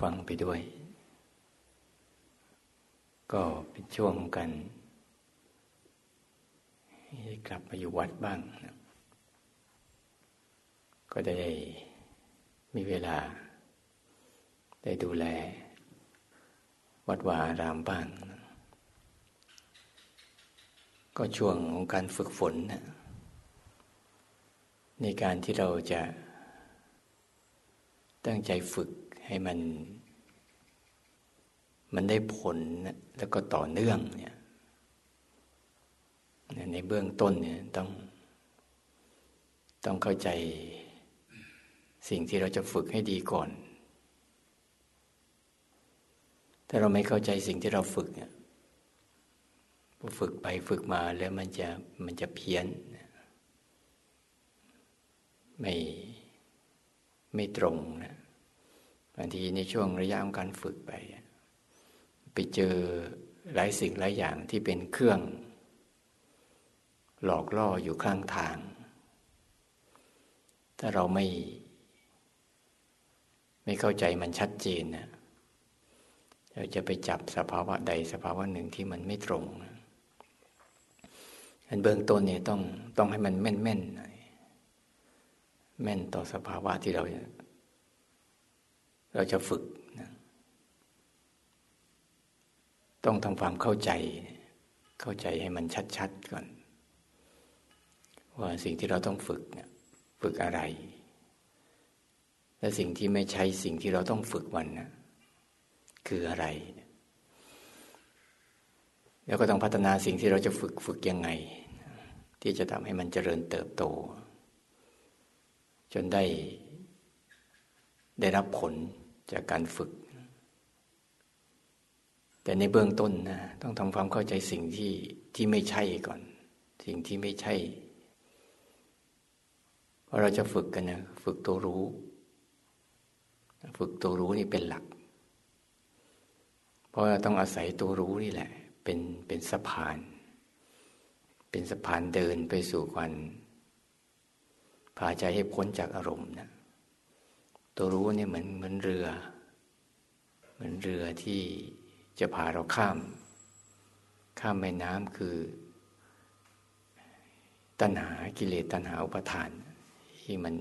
ฟังไปด้วย ก็เป็นช่วงกันกลับมาอยู่วัดบ้างนะก็ได้มีเวลา ได้ดูแล วัดวาอารามบ้างนะก็ช่วงของการฝึกฝนนะในการที่เราจะตั้งใจฝึก ให้มัน มันได้ผลแล้วก็ต่อเนื่องเนี่ยในเบื้องต้นเนี่ยต้อง ต้องเข้าใจสิ่งที่เราจะฝึกให้ดีก่อน ถ้าเราไม่เข้าใจสิ่งที่เราฝึกเนี่ยฝึกไปฝึกมาแล้วมันจะมันจะเพี้ยน ไม่ไม่ตรงนะ บางทีในช่วงระยะของการฝึกไป ไปเจอหลายสิ่งหลายอย่างที่เป็นเครื่อง หลอกล่ออยู่ข้างทาง ถ้าเราไม่ ไม่เข้าใจมันชัดเจนนะเราจะไปจับสภาวะใดสภาวะหนึ่งที่มันไม่ตรงอันเบื้องต้นเนี่ยต้องต้องให้มันแม่นแม่นหน่อยแม่นต่อสภาวะที่เรา เราจะฝึกนะต้องทำความเข้าใจ เข้าใจให้มันชัดๆก่อน ว่าสิ่งที่เราต้องฝึกเนี่ยฝึกอะไร และสิ่งที่ไม่ใช่สิ่งที่เราต้องฝึกมันนะคืออะไร แล้วก็ต้องพัฒนาสิ่งที่เราจะฝึกฝึกยังไง ที่จะทำให้มันเจริญเติบโต จนได้ได้รับผล จากการฝึก แต่ในเบื้องต้นนะต้องทำความเข้าใจสิ่งที่ที่ไม่ใช่ก่อน สิ่งที่ไม่ใช่ว่าเราจะฝึกกันนะฝึกตัวรู้ ฝึกตัวรู้นี่เป็นหลัก เพราะเราต้องอาศัยตัวรู้นี่แหละ เป็นเป็นสะพาน เป็นสะพานเดินไปสู่ความพาใจให้พ้นจากอารมณ์นะ ตัวรู้เนี่ยเหมือนเหมือนเรือ เหมือนเรือที่จะพาเราข้าม ข้ามแม่น้ำคือ ตัณหากิเลสตัณหาอุปทาน ที่มัน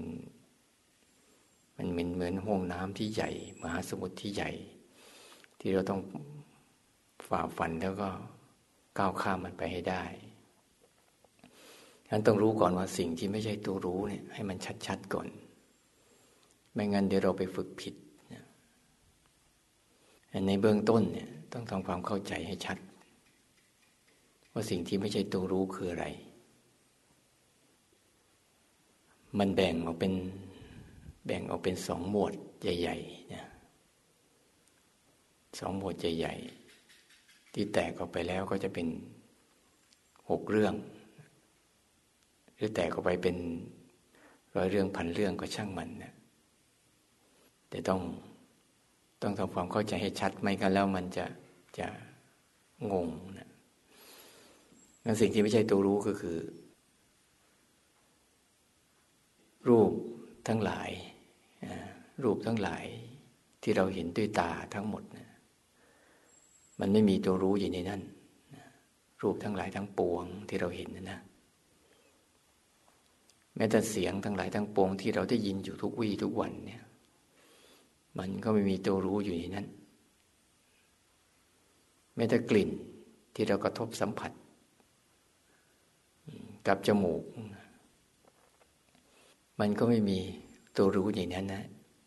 มันเหมือนเหมือนห้วงน้ำที่ใหญ่ มหาสมุทรที่ใหญ่ ที่เราต้องฝ่าฟันแล้วก็ก้าวข้ามมันไปให้ได้ฉะนั้นต้องรู้ก่อนว่าสิ่งที่ไม่ใช่ตัวรู้เนี่ยให้มันชัดๆก่อน ไม่งั้นเดี๋ยวเราไปฝึกผิดในเบื้องต้นเนี่ยต้องทำความเข้าใจให้ชัด ว่าสิ่งที่ไม่ใช่ตัวรู้คืออะไร มันแบ่งออกเป็นแบ่งออกเป็นสองหมวดใหญ่ๆนะสองหมวดใหญ่ๆที่แตกออกไปแล้วก็จะเป็นหกเรื่อง หรือแตกออกไปเป็นร้อยเรื่องพันเรื่องก็ช่างมันนะ แต่ต้องต้องทำความเข้าใจให้ชัดไม่กันแล้วมันจะจะงงนะงั้นสิ่งที่ไม่ใช่ตัวรู้ก็คือ รูปทั้งหลาย รูปทั้งหลายที่เราเห็นด้วยตาทั้งหมดนะมันไม่มีตัวรู้อยู่ในนั้นรูปทั้งหลายทั้งปวงที่เราเห็นนะนะแม้แต่เสียงทั้งหลายทั้งปวงที่เราได้ยินอยู่ทุกวี่ทุกวันเนี่ย มันก็ไม่มีตัวรู้อยู่ในนั้น แม้แต่กลิ่นที่เรากระทบสัมผัส กับจมูก มันก็ไม่มีตัวรู้อย่างนั้นนะ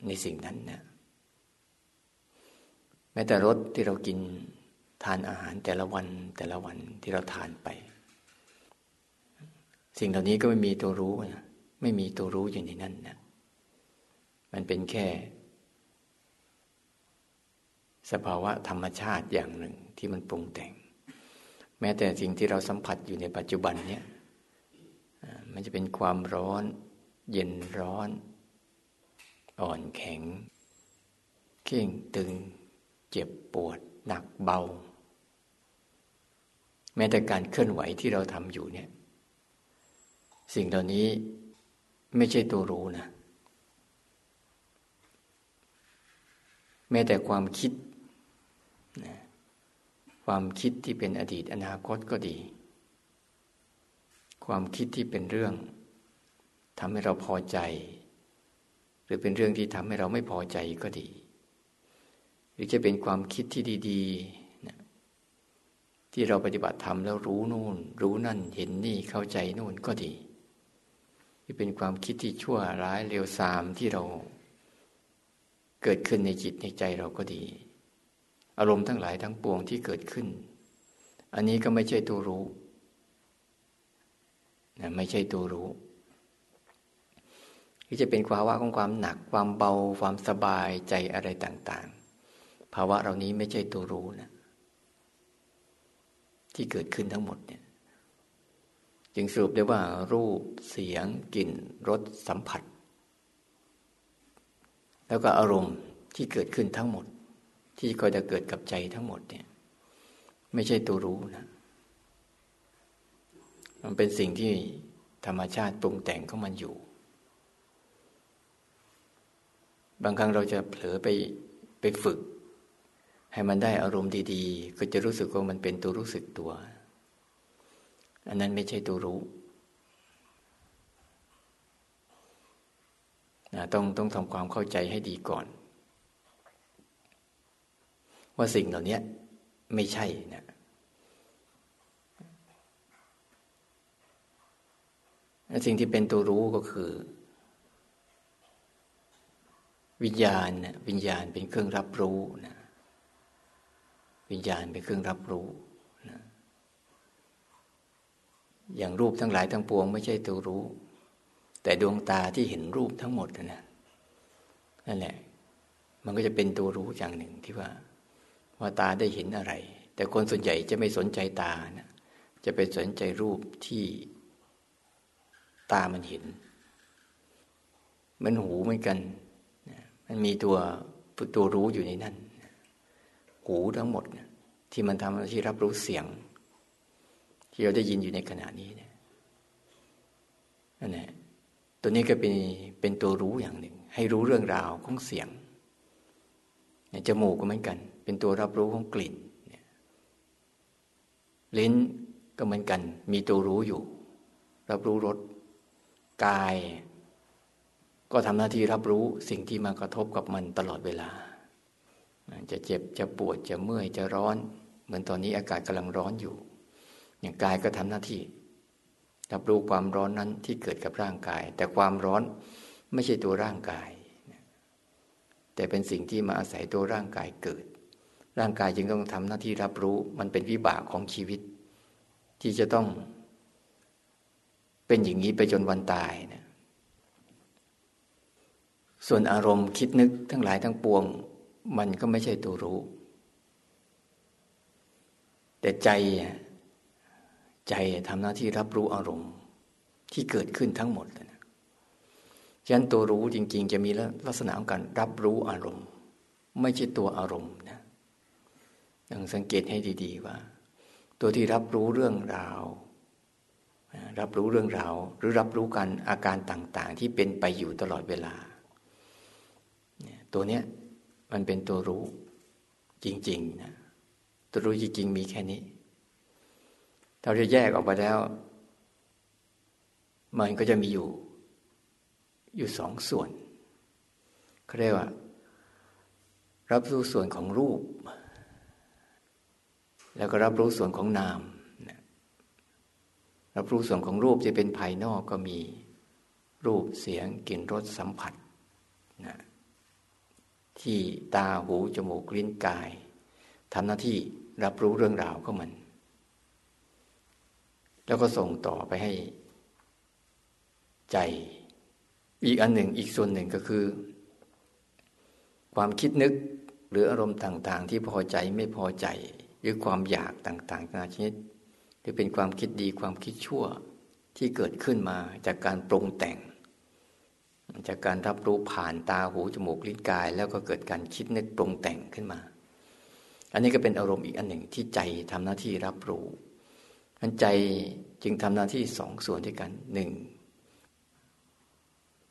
ในสิ่งนั้นนะแม้แต่รสที่เรากินทานอาหารแต่ละวันแต่ละวันที่เราทานไป สิ่งเหล่านี้ก็ไม่มีตัวรู้นะไม่มีตัวรู้อยู่ในนั้นนะมันเป็นแค่ สภาวะธรรมชาติอย่างหนึ่งที่มันปรุงแต่ง แม้แต่สิ่งที่เราสัมผัสอยู่ในปัจจุบันเนี่ยมันจะเป็นความร้อน เย็นร้อน อ่อนแข็งเข่งตึง เจ็บปวด หนักเบา แม้แต่การเคลื่อนไหวที่เราทำอยู่เนี่ย สิ่งเหล่านี้ไม่ใช่ตัวรู้นะแม้แต่ความคิด นะความคิดที่เป็นอดีตอนาคตก็ดี ความคิดที่เป็นเรื่องทำให้เราพอใจ หรือเป็นเรื่องที่ทำให้เราไม่พอใจก็ดี หรือจะเป็นความคิดที่ดีๆนะที่เราปฏิบัติธรรมแล้วรู้นู่น รู้นั่นเห็นนี่เข้าใจนู่นก็ดีที่เป็นความคิดที่ชั่วร้ายเร็วซามที่เราเกิดขึ้นในจิตในใจเราก็ดี อารมณ์ทั้งหลายทั้งปวงที่เกิดขึ้น อันนี้ก็ไม่ใช่ตัวรู้นะไม่ใช่ตัวรู้ที่จะเป็นภาวะของความหนักความเบาความสบายใจอะไรต่าง ๆ ภาวะเหล่านี้ไม่ใช่ตัวรู้นะที่เกิดขึ้นทั้งหมดเนี่ย จึงสรุปได้ว่า รูปเสียงกลิ่นรสสัมผัส แล้วก็อารมณ์ที่เกิดขึ้นทั้งหมด ที่ก็จะเกิดกับใจทั้งหมดเนี่ย ไม่ใช่ตัวรู้นะ มันเป็นสิ่งที่ธรรมชาติปรุงแต่งของมันอยู่ บางครั้งเราจะเผลอไปไปฝึก ให้มันได้อารมณ์ดีๆ ก็จะรู้สึกว่ามันเป็นตัวรู้สึกตัว อันนั้นไม่ใช่ตัวรู้นะต้องต้องทำความเข้าใจให้ดีก่อน ว่าสิ่งเหล่านี้ไม่ใช่นะสิ่งที่เป็นตัวรู้ก็คือ วิญญาณนะวิญญาณเป็นเครื่องรับรู้นะวิญญาณเป็นเครื่องรับรู้นะอย่างรูปทั้งหลายทั้งปวง ไม่ใช่ตัวรู้ แต่ดวงตาที่เห็นรูปทั้งหมดนะนั่นแหละ มันก็จะเป็นตัวรู้อย่างหนึ่งที่ว่า ว่าตาได้เห็นอะไร แต่คนส่วนใหญ่จะไม่สนใจตานะจะไปสนใจรูปที่ตามันเห็น มันหูเหมือนกัน มันมีตัวตัวรู้อยู่ในนั้น หูทั้งหมดที่มันทำหน้าที่รับรู้เสียง ที่เราได้ยินอยู่ในขณะนี้เนี่ยนั่นแหละตัวนี้ก็เป็นเป็นตัวรู้อย่างหนึ่ง ให้รู้เรื่องราวของเสียงจมูกก็เหมือนกัน เป็นตัวรับรู้ของกลิ่นลิ้นก็เหมือนกัน มีตัวรู้อยู่ รับรู้รสกาย ก็ทำหน้าที่รับรู้สิ่งที่มากระทบกับมันตลอดเวลา จะเจ็บจะปวดจะเมื่อยจะร้อน เหมือนตอนนี้อากาศกำลังร้อนอยู่ อย่างกายก็ทำหน้าที่ รับรู้ความร้อนนั้นที่เกิดกับร่างกาย แต่ความร้อนไม่ใช่ตัวร่างกาย แต่เป็นสิ่งที่มาอาศัยตัวร่างกายเกิด ร่างกายจึงต้องทำหน้าที่รับรู้ มันเป็นวิบากของชีวิต ที่จะต้อง เป็นอย่างนี้ไปจนวันตายนะส่วนอารมณ์คิดนึกทั้งหลายทั้งปวง มันก็ไม่ใช่ตัวรู้ แต่ใจใจทำหน้าที่รับรู้อารมณ์ที่เกิดขึ้นทั้งหมดนะฉะนั้นตัวรู้จริง ๆ จะมีลักษณะของการรับรู้อารมณ์ ไม่ใช่ตัวอารมณ์นะ ต้องสังเกตให้ดีๆว่า ตัวที่รับรู้เรื่องราวรับรู้เรื่องราว หรือรับรู้กันอาการต่างๆ ที่เป็นไปอยู่ตลอดเวลา ตัวเนี้ยมันเป็นตัวรู้จริงๆนะตัวรู้จริงๆมีแค่นี้ เราจะแยกออกไปแล้ว มันก็จะมีอยู่ อยู่สองส่วนเขาเรียกว่า รับรู้ส่วนของรูป แล้วก็รับรู้ส่วนของนามรับรู้ส่วนของรูปจะเป็นภายนอกก็มีรูปเสียงกลิ่นรสสัมผัสนะที่ตาหูจมูกลิ้นกายทำหน้าที่รับรู้เรื่องราวของมัน แล้วก็ส่งต่อไปให้ ใจ อีกอันหนึ่งอีกส่วนหนึ่งก็คือ ความคิดนึกหรืออารมณ์ต่าง ๆ ที่พอใจไม่พอใจ หรือความอยากต่างๆนานาชนิดหรือเป็นความคิดดีความคิดชั่วที่เกิดขึ้นมาจากการปรุงแต่ง จากการรับรู้ผ่านตาหูจมูกลิ้นกาย แล้วก็เกิดการคิดนึกปรุงแต่งขึ้นมา อันนี้ก็เป็นอารมณ์อีกอันหนึ่งที่ใจทำหน้าที่รับรู้มันใจจึงทำหน้าที่สองส่วนด้วยกันหนึ่ง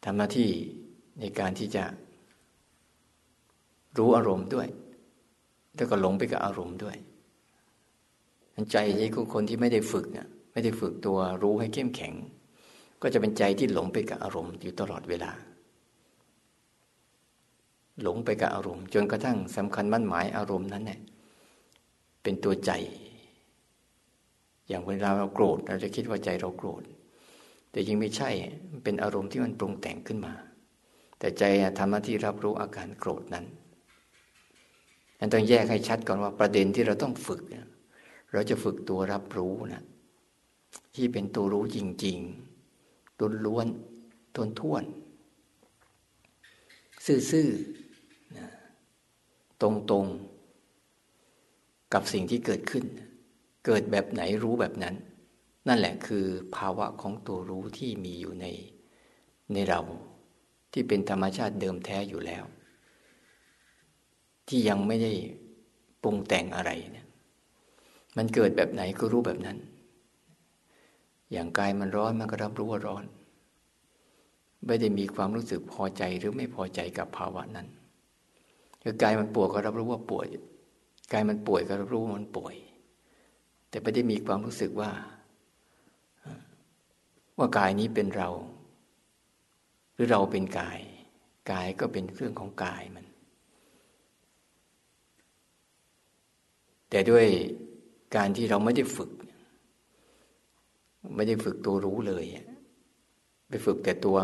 ทำหน้าที่ในการที่จะรู้อารมณ์ด้วย แล้วก็หลงไปกับอารมณ์ด้วย ใจนี้คือคนที่ไม่ได้ฝึกเนี่ยไม่ได้ฝึกตัวรู้ให้เข้มแข็ง ก็จะเป็นใจที่หลงไปกับอารมณ์อยู่ตลอดเวลา หลงไปกับอารมณ์ จนกระทั่งสำคัญมั่นหมายอารมณ์นั้นเนี่ยเป็นตัวใจ อย่างเวลาเราโกรธเราจะคิดว่าใจเราโกรธ แต่ยังไม่ใช่เป็นอารมณ์ที่มันปรุงแต่งขึ้นมา แต่ใจทำหน้าที่รับรู้อาการโกรธนั้นนั่นต้องแยกให้ชัดก่อนว่าประเด็นที่เราต้องฝึกเเราจะฝึกตัวรับรู้นะที่เป็นตัวรู้จริงๆล้นล้วนทนท้วน ซื่อๆตรงๆ กับสิ่งที่เกิดขึ้น เกิดแบบไหนรู้แบบนั้น นั่นแหละคือภาวะของตัวรู้ที่มีอยู่ในในเราที่เป็นธรรมชาติเดิมแท้อยู่แล้ว ที่ยังไม่ได้ปรุงแต่งอะไรเนี่ย มันเกิดแบบไหนก็รู้แบบนั้น อย่างกายมันร้อนมันก็รับรู้ว่าร้อน ไม่ได้มีความรู้สึกพอใจหรือไม่พอใจกับภาวะนั้นคือกายมันปวดก็รับรู้ว่าป่วยกายมันป่วยก็รับรู้ว่ามันป่วย แต่ไม่ได้มีความรู้สึกว่า ว่ากายนี้เป็นเรา หรือเราเป็นกาย กายก็เป็นเรื่องของกายมัน แต่ด้วย การที่เราไม่ได้ฝึก ไม่ได้ฝึกตัวรู้เลยไปฝึกแต่ตัว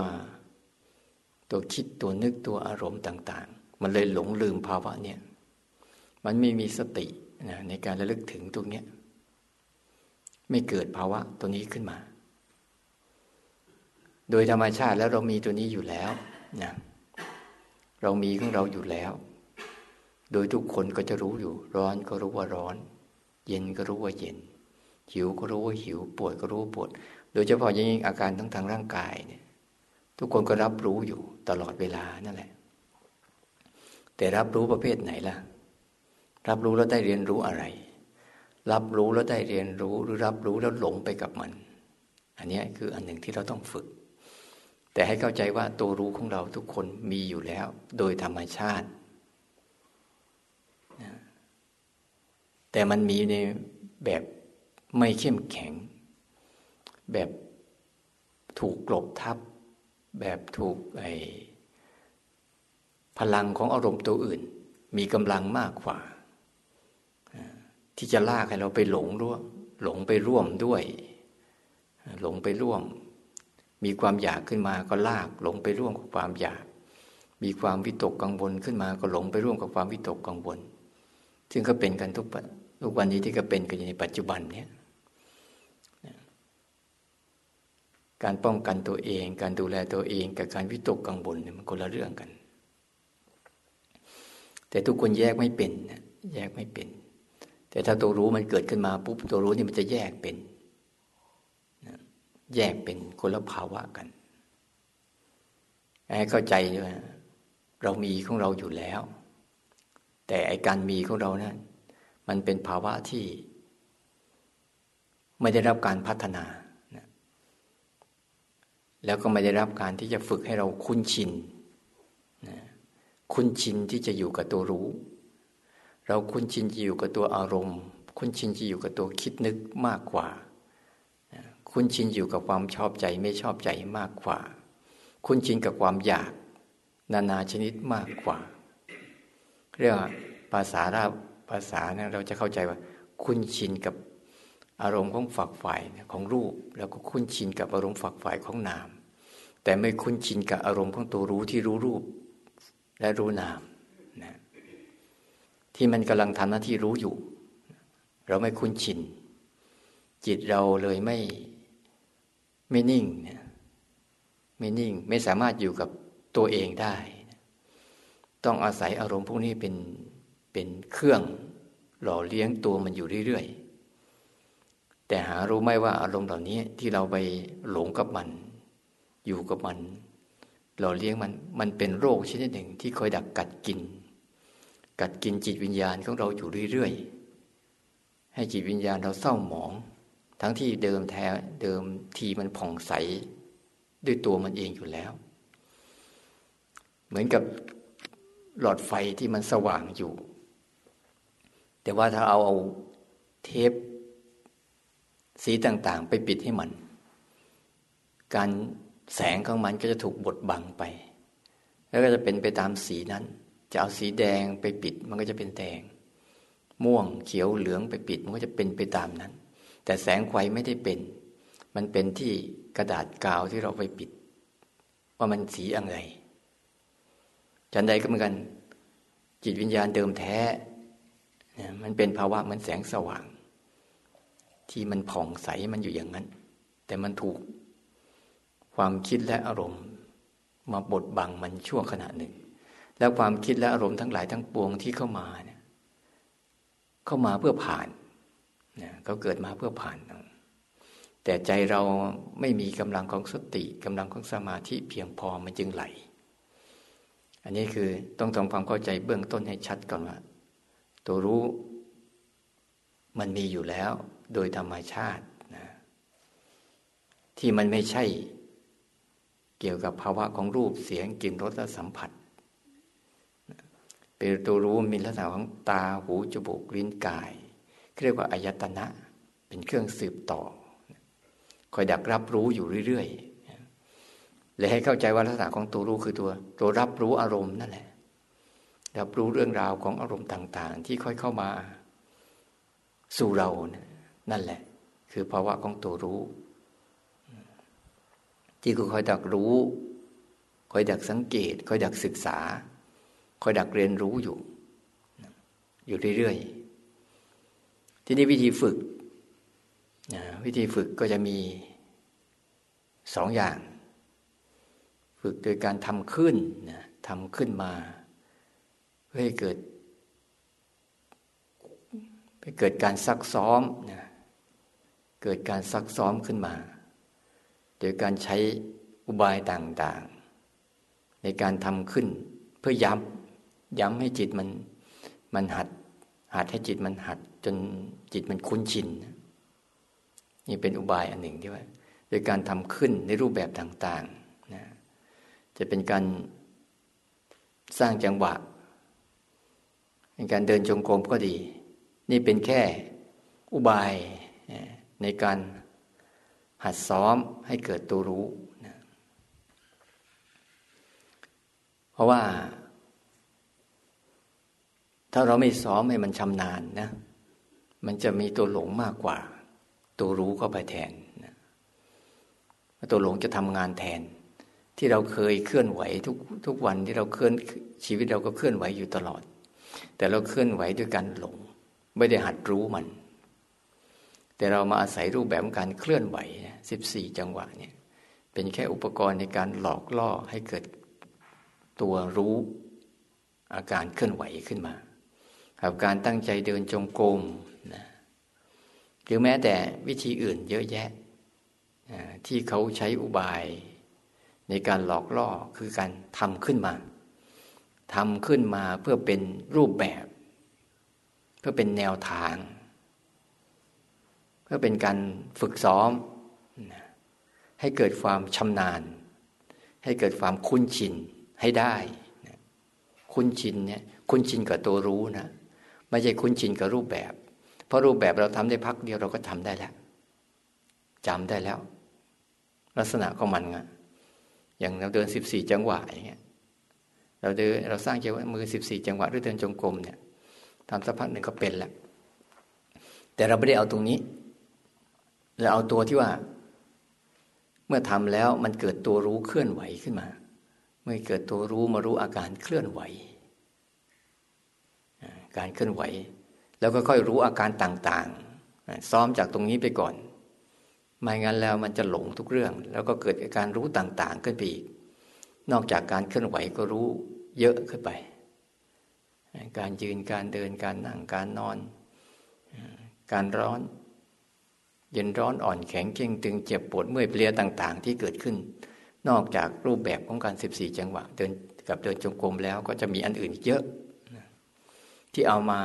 ตัวคิดตัวนึกตัวอารมณ์ต่าง ๆ มันเลยหลงลืมภาวะเนี่ย มันไม่มีสตินะในการระลึกถึงตรงนี้ไม่เกิดภาวะตัวนี้ขึ้นมา โดยธรรมชาติแล้วเรามีตัวนี้อยู่แล้วนะเรามีของเราอยู่แล้ว โดยทุกคนก็จะรู้อยู่ ร้อนก็รู้ว่าร้อน เย็นก็รู้ว่าเย็น หิวก็รู้ว่าหิว ปวดก็รู้ว่าปวด โดยเฉพาะยิ่งอาการทั้งทางร่างกายเนี่ย ทุกคนก็รับรู้อยู่ตลอดเวลานั่นแหละ แต่รับรู้ประเภทไหนล่ะ รับรู้แล้วได้เรียนรู้อะไร รับรู้แล้วได้เรียนรู้หรือรับรู้แล้วหลงไปกับมัน อันนี้คืออันหนึ่งที่เราต้องฝึก แต่ให้เข้าใจว่าตัวรู้ของเราทุกคนมีอยู่แล้ว โดยธรรมชาติ แต่มันมีในแบบไม่เข้มแข็ง แบบถูกกลบทับ แบบถูกไอพลังของอารมณ์ตัวอื่น มีกำลังมากกว่า ที่จะลากให้เราไปหลงร่วม หลงไปร่วมด้วย หลงไปร่วม มีความอยากขึ้นมาก็ลากหลงไปร่วมกับความอยาก มีความวิตกกังวลขึ้นมาก็หลงไปร่วมกับความวิตกกังวล ซึ่งก็เป็นกันทุก ทุกวันนี้ที่ก็เป็นกันอยู่ในปัจจุบันเนี่ยการป้องกันตัวเอง การดูแลตัวเองกับการวิตกกังวลเนี่ยมันคนละเรื่องกัน แต่ทุกคนแยกไม่เป็นแยกไม่เป็น แต่ถ้าตัวรู้มันเกิดขึ้นมาปุ๊บตัวรู้นี่มันจะแยกเป็นแยกเป็นคนละภาวะกันให้เข้าใจด้วยเรามีของเราอยู่แล้ว แต่ไอการมีของเรานะั้น มันเป็นภาวะที่ ไม่ได้รับการพัฒนา แล้วก็ไม่ได้รับการที่จะฝึกให้เราคุ้นชิน คุ้นชินที่จะอยู่กับตัวรู้ เราคุ้นชินจะอยู่กับตัวอารมณ์ คุ้นชินจะอยู่กับตัวคิดนึกมากกว่า คุ้นชินอยู่กับความชอบใจไม่ชอบใจมากกว่า คุ้นชินกับความอยากนานาชนิดมากกว่า เรียกภาษารา ภาษาเนี่ยเราจะเข้าใจว่า คุ้นชินกับอารมณ์ของฝักฝ่ายของรูป แล้วก็คุ้นชินกับอารมณ์ฝักฝ่ายของนาม แต่ไม่คุ้นชินกับอารมณ์ของตัวรู้ที่รู้รูป และรู้นามนะที่มันกำลังทำหน้าที่รู้อยู่ เราไม่คุ้นชิน จิตเราเลยไม่ไม่นิ่งนี่ยไม่นิ่งไม่สามารถอยู่กับตัวเองได้ ต้องอาศัยอารมณ์พวกนี้เป็น เป็นเครื่องหล่อเลี้ยงตัวมันอยู่เรื่อยๆ แต่หารู้ไหมว่าอารมณ์เหล่านี้ที่เราไปหลงกับมัน อยู่กับมัน หล่อเลี้ยงมันมันเป็นโรคชนิดหนึ่งที่คอยดักกัดกิน กัดกินจิตวิญญาณของเราอยู่เรื่อยๆ ให้จิตวิญญาณเราเศร้าหมอง ทั้งที่เดิมแท้เดิมทีมันผ่องใสด้วยตัวมันเองอยู่แล้ว เหมือนกับหลอดไฟที่มันสว่างอยู่ แต่ว่าถ้าเอาเอาเทปสีต่างๆ ไปปิดให้มัน การแสงของมันก็จะถูกบดบังไป แล้วก็จะเป็นไปตามสีนั้น จะเอาสีแดงไปปิดมันก็จะเป็นแดง ม่วงเขียวเหลืองไปปิดมันก็จะเป็นไปตามนั้น แต่แสงไฟไม่ได้เป็น มันเป็นที่กระดาษกาวที่เราไปปิด ว่ามันสีอะไรฉันใดก็เหมือนกัน จิตวิญญาณเดิมแท้ มันเป็นภาวะเหมือนแสงสว่าง ที่มันผ่องใสมันอยู่อย่างนั้น แต่มันถูกความคิดและอารมณ์ มาบดบังมันชั่วขณะหนึ่ง แล้วความคิดและอารมณ์ทั้งหลายทั้งปวงที่เข้ามาเนี่ยเข้ามาเพื่อผ่านนะเขาเกิดมาเพื่อผ่าน แต่ใจเราไม่มีกำลังของสติกำลังของสมาธิเพียงพอมันจึงไหล อันนี้คือต้องทำความเข้าใจเบื้องต้นให้ชัดก่อนว่า ตัวรู้มันมีอยู่แล้ว โดยธรรมชาตินะที่มันไม่ใช่ เกี่ยวกับภาวะของรูปเสียงกลิ่นรสและสัมผัสเป็นตัวรู้มีลักษณะของตาหูจมูกลิ้นกายเรียกว่าอายตนะ เป็นเครื่องสืบต่อ คอยดักรับรู้อยู่เรื่อยๆเลยให้เข้าใจว่าลักษณะของตัวรู้คือตัว ตัวรับรู้อารมณ์นั่นแหละ รับรู้เรื่องราวของอารมณ์ต่าง ๆ ที่ค่อยเข้ามาสู่เรานั่นแหละ คือภาวะของตัวรู้ ที่คอยดักรู้ คอยดักสังเกต คอยดักศึกษา คอยดักเรียนรู้อยู่ อยู่เรื่อยๆ ที่นี้วิธีฝึกวิธีฝึกก็จะมีสองอย่าง ฝึกโดยการทำขึ้นนะทำขึ้นมา พื่อให้เกิดให้เกิดการซักซ้อมนะเกิดการซักซ้อมขึ้นมา โดยการใช้อุบายต่างๆ ในการทำขึ้น เพื่อย้ำย้ำให้จิตมันมันหัด หัดให้จิตมันหัด จนจิตมันคุ้นชินนี่เป็นอุบายอันหนึ่งที่ว่า โดยการทำขึ้นในรูปแบบต่างๆนะจะเป็นการสร้างจังหวะ ในการเดินจงกรมก็ดี นี่เป็นแค่อุบายในการหัดซ้อมให้เกิดตัวรู้นะเพราะว่า ถ้าเราไม่ซ้อมให้มันชำนาญนะ มันจะมีตัวหลงมากกว่า ตัวรู้เข้าไปแทนนะตัวหลงจะทำงานแทน ที่เราเคยเคลื่อนไหวทุกทุกวันที่เราเคลื่อนชีวิตเราก็เคลื่อนไหวอยู่ตลอด แต่เราเคลื่อนไหวด้วยการหลง ไม่ได้หัดรู้มัน แต่เรามาอาศัยรูปแบบการเคลื่อนไหวสิบสี่จังหวะเนี่ย เป็นแค่อุปกรณ์ในการหลอกล่อให้เกิดตัวรู้อาการเคลื่อนไหวขึ้นมา กับการตั้งใจเดินจงกรมนะหรือแม้แต่วิธีอื่นเยอะแยะ ที่เขาใช้อุบายในการหลอกล่อคือการทำขึ้นมา ทำขึ้นมาเพื่อเป็นรูปแบบ เพื่อเป็นแนวทางก็เป็นการฝึกซ้อม ให้เกิดความชำนาญ ให้เกิดความคุ้นชินให้ได้คุ้นชินเนี่ยคุ้นชินกับตัวรู้นะไม่ใช่คุ้นชินกับรูปแบบ เพราะรูปแบบเราทำได้พักเดียวเราก็ทำได้แล้วจำได้แล้ว ลักษณะของมันไงอย่างเราเดินสิบสี่จังหวะอย่างเงี้ย เราเดินเราสร้างใจว่ามือสิบสี่จังหวะหรือเดินจงกรมเนี่ยทำสักพักหนึ่งก็เป็นแล้วแต่เราไม่ได้เอาตรงนี้เราเอาตัวที่ว่า เมื่อทำแล้วมันเกิดตัวรู้เคลื่อนไหวขึ้นมา เมื่อเกิดตัวรู้มารู้อาการเคลื่อนไหว การเคลื่อนไหว แล้วก็ค่อยรู้อาการต่างๆ ซ้อมจากตรงนี้ไปก่อนไม่งั้นแล้วมันจะหลงทุกเรื่อง แล้วก็เกิดการรู้ต่างๆ ขึ้นไปอีก นอกจากการเคลื่อนไหวก็รู้ เยอะขึ้นไป การยืนการเดินการนั่งการนอน การร้อน เย็นร้อนอ่อนแข็งเก่งตึงเจ็บปวดเมื่อยเพลียต่าง ๆ ที่เกิดขึ้น นอกจากรูปแบบของการสิบสี่จังหวะ เดินกับเดินจงกรมแล้วก็จะมีอันอื่นเยอะ ที่เอามา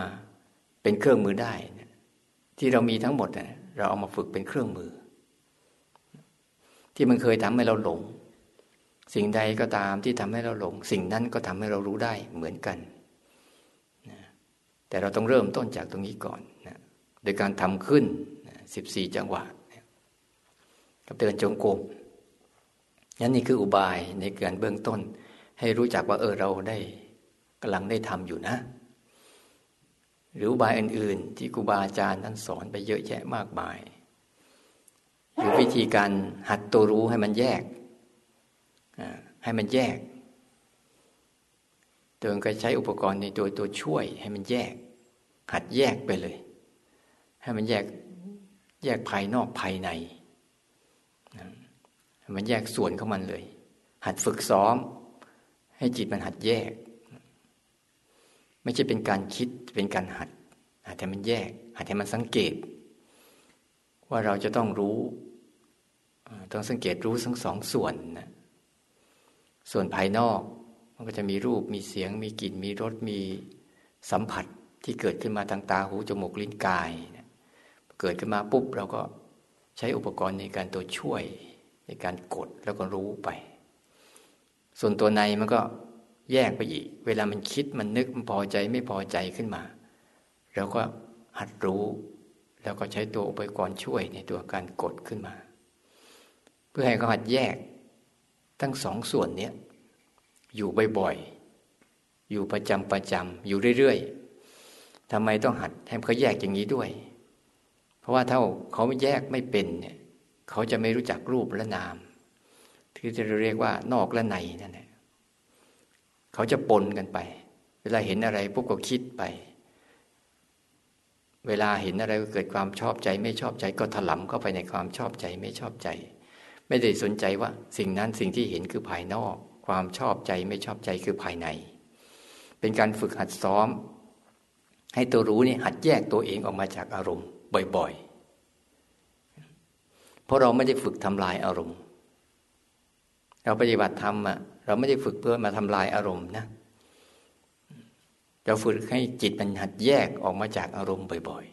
เป็นเครื่องมือได้ ที่เรามีทั้งหมดเราเอามาฝึกเป็นเครื่องมือ ที่มันเคยทำให้เราหลง สิ่งใดก็ตามที่ทำให้เราหลง สิ่งนั้นก็ทำให้เรารู้ได้เหมือนกันนะแต่เราต้องเริ่มต้นจากตรงนี้ก่อนนะโดยการทำขึ้นสิบสี่จังหวะกับเดินจงกรมนั่นนี่คืออุบายในการเบื้องต้น ให้รู้จักว่าเออเราได้กำลังได้ทำอยู่นะ หรืออุบายอื่น ๆ ที่ครูบาอาจารย์ท่านสอนไปเยอะแยะมากมายหรือวิธีการหัดตัวรู้ให้มันแยก ให้มันแยกตัวเองก็ใช้อุปกรณ์ในตัวตัวช่วย ให้มันแยก หัดแยกไปเลย ให้มันแยกแยกภายนอกภายในให้มันแยกส่วนของมันเลย หัดฝึกซ้อม ให้จิตมันหัดแยก ไม่ใช่เป็นการคิดเป็นการหัดหัดให้มันแยก หัดให้มันสังเกต ว่าเราจะต้องรู้ ต้องสังเกตรู้ทั้งสองส่วนนะ ส่วนภายนอก มันก็จะมีรูปมีเสียง มีกลิ่นมีรสมีสัมผัสที่เกิดขึ้นมาทางตาหูจมูกลิ้นกาย เกิดขึ้นมาปุ๊บเราก็ใช้อุปกรณ์ในการตัวช่วยในการกดแล้วก็รู้ไป ส่วนตัวในมันก็แยกไปอีก เวลามันคิดมันนึกมันพอใจไม่พอใจขึ้นมาเราก็หัดรู้ แล้วก็ใช้ตัวอุปกรณ์ช่วยในตัวการกดขึ้นมา เพื่อให้เขาหัดแยก ทั้งสองส่วนเนี้ยอยู่บ่อยๆ อยู่ประจำประจำอยู่เรื่อยๆทำไมต้องหัดให้เขาแยกอย่างนี้ด้วย เพราะว่าถ้าเขาแยกไม่เป็นเนี่ยเขาจะไม่รู้จักรูปและนาม ที่จะเรียกว่านอกและในนั่นแหละเขาจะปนกันไป เวลาเห็นอะไรปุ๊บก็คิดไป เวลาเห็นอะไรก็เกิดความชอบใจ ไม่ชอบใจก็ถลำเข้าไปในความชอบใจไม่ชอบใจ ไม่ได้สนใจว่า สิ่งนั้นสิ่งที่เห็นคือภายนอก ความชอบใจไม่ชอบใจคือภายใน เป็นการฝึกหัดซ้อม ให้ตัวรู้นี่หัดแยกตัวเองออกมาจากอารมณ์ บ่อยๆ เพราะเราไม่ได้ฝึกทำลายอารมณ์ เราปฏิบัติธรรมอะเราไม่ได้ฝึกเพื่อมาทำลายอารมณ์นะเราฝึกให้จิตมันหัดแยกออกมาจากอารมณ์บ่อย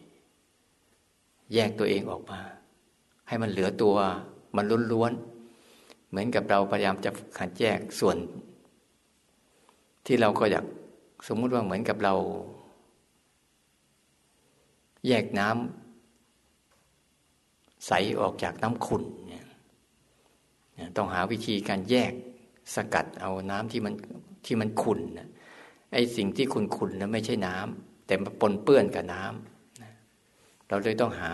ๆ แยกตัวเองออกมา ให้มันเหลือตัว มันล้วนๆเหมือนกับเราพยายามจะขัดแยกส่วน ที่เราก็อยากสมมุติว่าเหมือนกับเรา แยกน้ำใสออกจากน้ำขุ่นเนี่ยต้องหาวิธีการแยกสกัดเอาน้ำที่มันที่มันขุ่นไอ้สิ่งที่ขุ่นขุนนะไม่ใช่น้ำแต่มาปนเปื้อนกับน้ำเราเลยต้องหา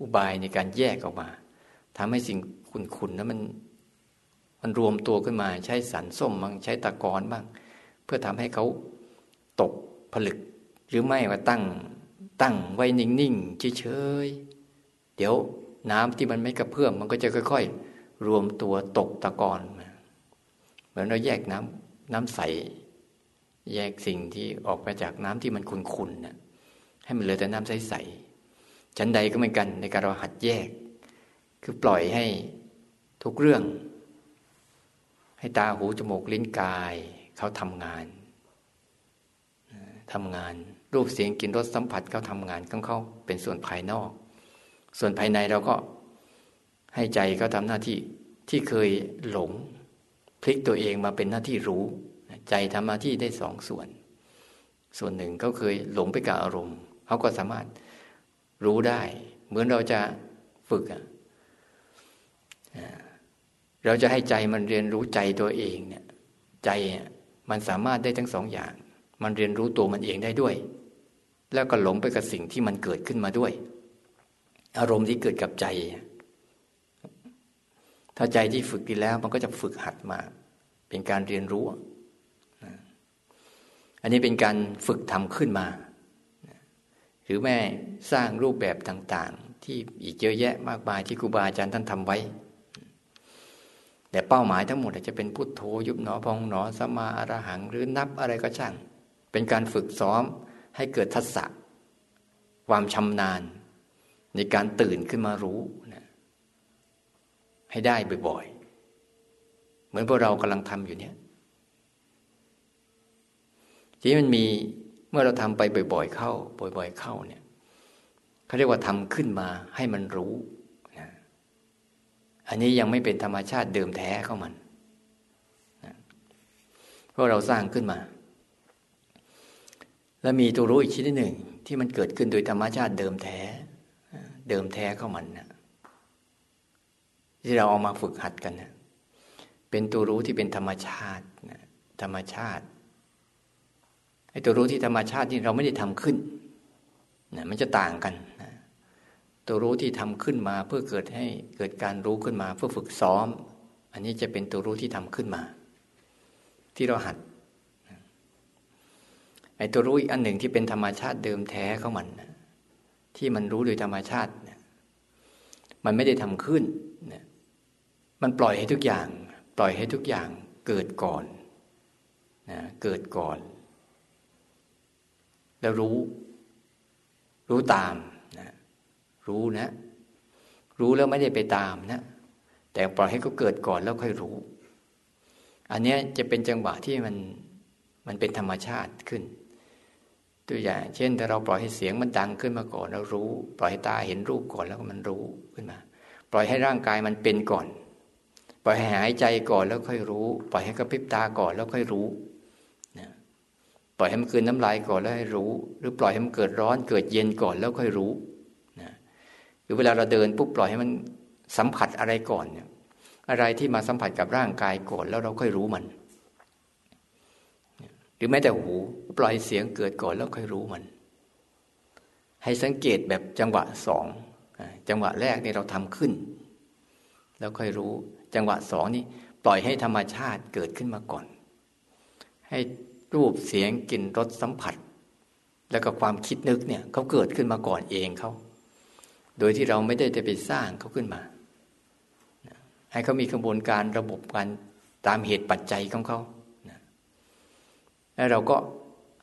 อุบายในการแยกออกมา ทำให้สิ่งขุ่นๆนั้นมัน มันรวมตัวขึ้นมา ใช้สันส้มบ้างใช้ตะกอนบ้าง เพื่อทำให้เขาตกผลึก หรือไม่ว่าตั้งตั้งไว้นิ่งๆเฉยๆเดี๋ยวน้ำที่มันไม่กระเพื่อมมันก็จะค่อยๆ รวมตัวตกตะกอนมาเหมือนเราแยกน้ำน้ำใส แยกสิ่งที่ออกมาจากน้ำที่มันขุ่นๆนะให้มันเหลือแต่น้ำใสๆชั้นใดก็เหมือนกันในการเราหัดแยก คือปล่อยให้ทุกเรื่อง ให้ตาหูจมูกลิ้นกาย เขาทำงานทำงาน รูปเสียงกลิ่นรสสัมผัสเขาทำงานของเขาเป็นส่วนภายนอก ส่วนภายในเราก็ให้ใจเขาทำหน้าที่ที่เคยหลง พลิกตัวเองมาเป็นหน้าที่รู้ ใจทำหน้าที่ได้สองส่วน ส่วนหนึ่งเขาเคยหลงไปกับอารมณ์เขาก็สามารถรู้ได้ เหมือนเราจะฝึกอะ เราจะให้ใจมันเรียนรู้ใจตัวเองเนี่ย ใจมันสามารถได้ทั้งสองอย่าง มันเรียนรู้ตัวมันเองได้ด้วย แล้วก็หลงไปกับสิ่งที่มันเกิดขึ้นมาด้วย อารมณ์ที่เกิดกับใจ ถ้าใจที่ฝึกดีแล้ว มันก็จะฝึกหัดมา เป็นการเรียนรู้ อันนี้เป็นการฝึกทำขึ้นมาหรือแม่สร้างรูปแบบต่างๆ ที่อีกเยอะแยะมากมายที่ครูบาอาจารย์ท่านทำไว้ แต่เป้าหมายทั้งหมดจะเป็นพุทโธยุบหนอพองหนอสมาอรหังหรือนับอะไรก็ช่าง เป็นการฝึกซ้อมให้เกิดทักษะ ความชำนาญ ในการตื่นขึ้นมารู้นะให้ได้บ่อยๆ เหมือนพวกเรากำลังทำอยู่เนี่ยทีนี้มันมีเมื่อเราทำไปบ่อย ๆ เข้า บ่อย ๆ เข้าเนี่ยเขาเรียกว่าทำขึ้นมาให้มันรู้ อันนี้ยังไม่เป็นธรรมชาติเดิมแท้ของมันเพราะเราสร้างขึ้นมา แล้วมีตัวรู้อีกชนิดหนึ่งที่มันเกิดขึ้นโดยธรรมชาติเดิมแท้ เดิมแท้เข้ามันนะที่เราเอามาฝึกหัดกันนะเป็นตัวรู้ที่เป็นธรรมชาตินะธรรมชาติไอ้ตัวรู้ที่ธรรมชาติที่เราไม่ได้ทำขึ้นนะมันจะต่างกันนะ ตัวรู้ที่ทำขึ้นมาเพื่อเกิดให้เกิดการรู้ขึ้นมา เพื่อฝึกซ้อม อันนี้จะเป็นตัวรู้ที่ทำขึ้นมา ที่เราหัดไอ้ตัวรู้อีกอันหนึ่งที่เป็นธรรมชาติเดิมแท้ของมันที่มันรู้โดยธรรมชาติมันไม่ได้ทำขึ้นมันปล่อยให้ทุกอย่าง ปล่อยให้ทุกอย่างเกิดก่อนนะเกิดก่อน แล้วรู้ รู้ตาม รู้นะ รู้แล้วไม่ได้ไปตามนะ แต่ปล่อยให้เขาเกิดก่อนแล้วค่อยรู้ อันนี้จะเป็นจังหวะที่มันมันเป็นธรรมชาติขึ้น ตัวอย่าง เช่น ถ้าเราปล่อยให้เสียงมันดังขึ้นมาก่อนแล้วรู้ ปล่อยให้ตาเห็นรูปก่อนแล้วก็มันรู้ขึ้นมา ปล่อยให้ร่างกายมันเป็นก่อน ปล่อยให้หายใจก่อนแล้วค่อยรู้ ปล่อยให้กระพริบตาก่อนแล้วค่อยรู้นะปล่อยให้มันเกินน้ำลายก่อนแล้วให้รู้ หรือปล่อยให้มันเกิดร้อนเกิดเย็นก่อนแล้วค่อยรู้ หรือเวลาเราเดินปุ๊บปล่อยให้มันสัมผัสอะไรก่อนเนี่ย อะไรที่มาสัมผัสกับร่างกายก่อนแล้วเราค่อยรู้มัน หรือแม้แต่หูปล่อยเสียงเกิดก่อนแล้วค่อยรู้มัน ให้สังเกตแบบจังหวะสองจังหวะแรกนี่เราทำขึ้น แล้วค่อยรู้ จังหวะสองนี่ปล่อยให้ธรรมชาติเกิดขึ้นมาก่อน ให้รูปเสียงกลิ่นรสสัมผัส แล้วก็ความคิดนึกเนี่ยเขาเกิดขึ้นมาก่อนเองเขา โดยที่เราไม่ได้จะไปสร้างเขาขึ้นมา ให้เขามีกระบวนการระบบการตามเหตุปัจจัยของเขาแล้วเราก็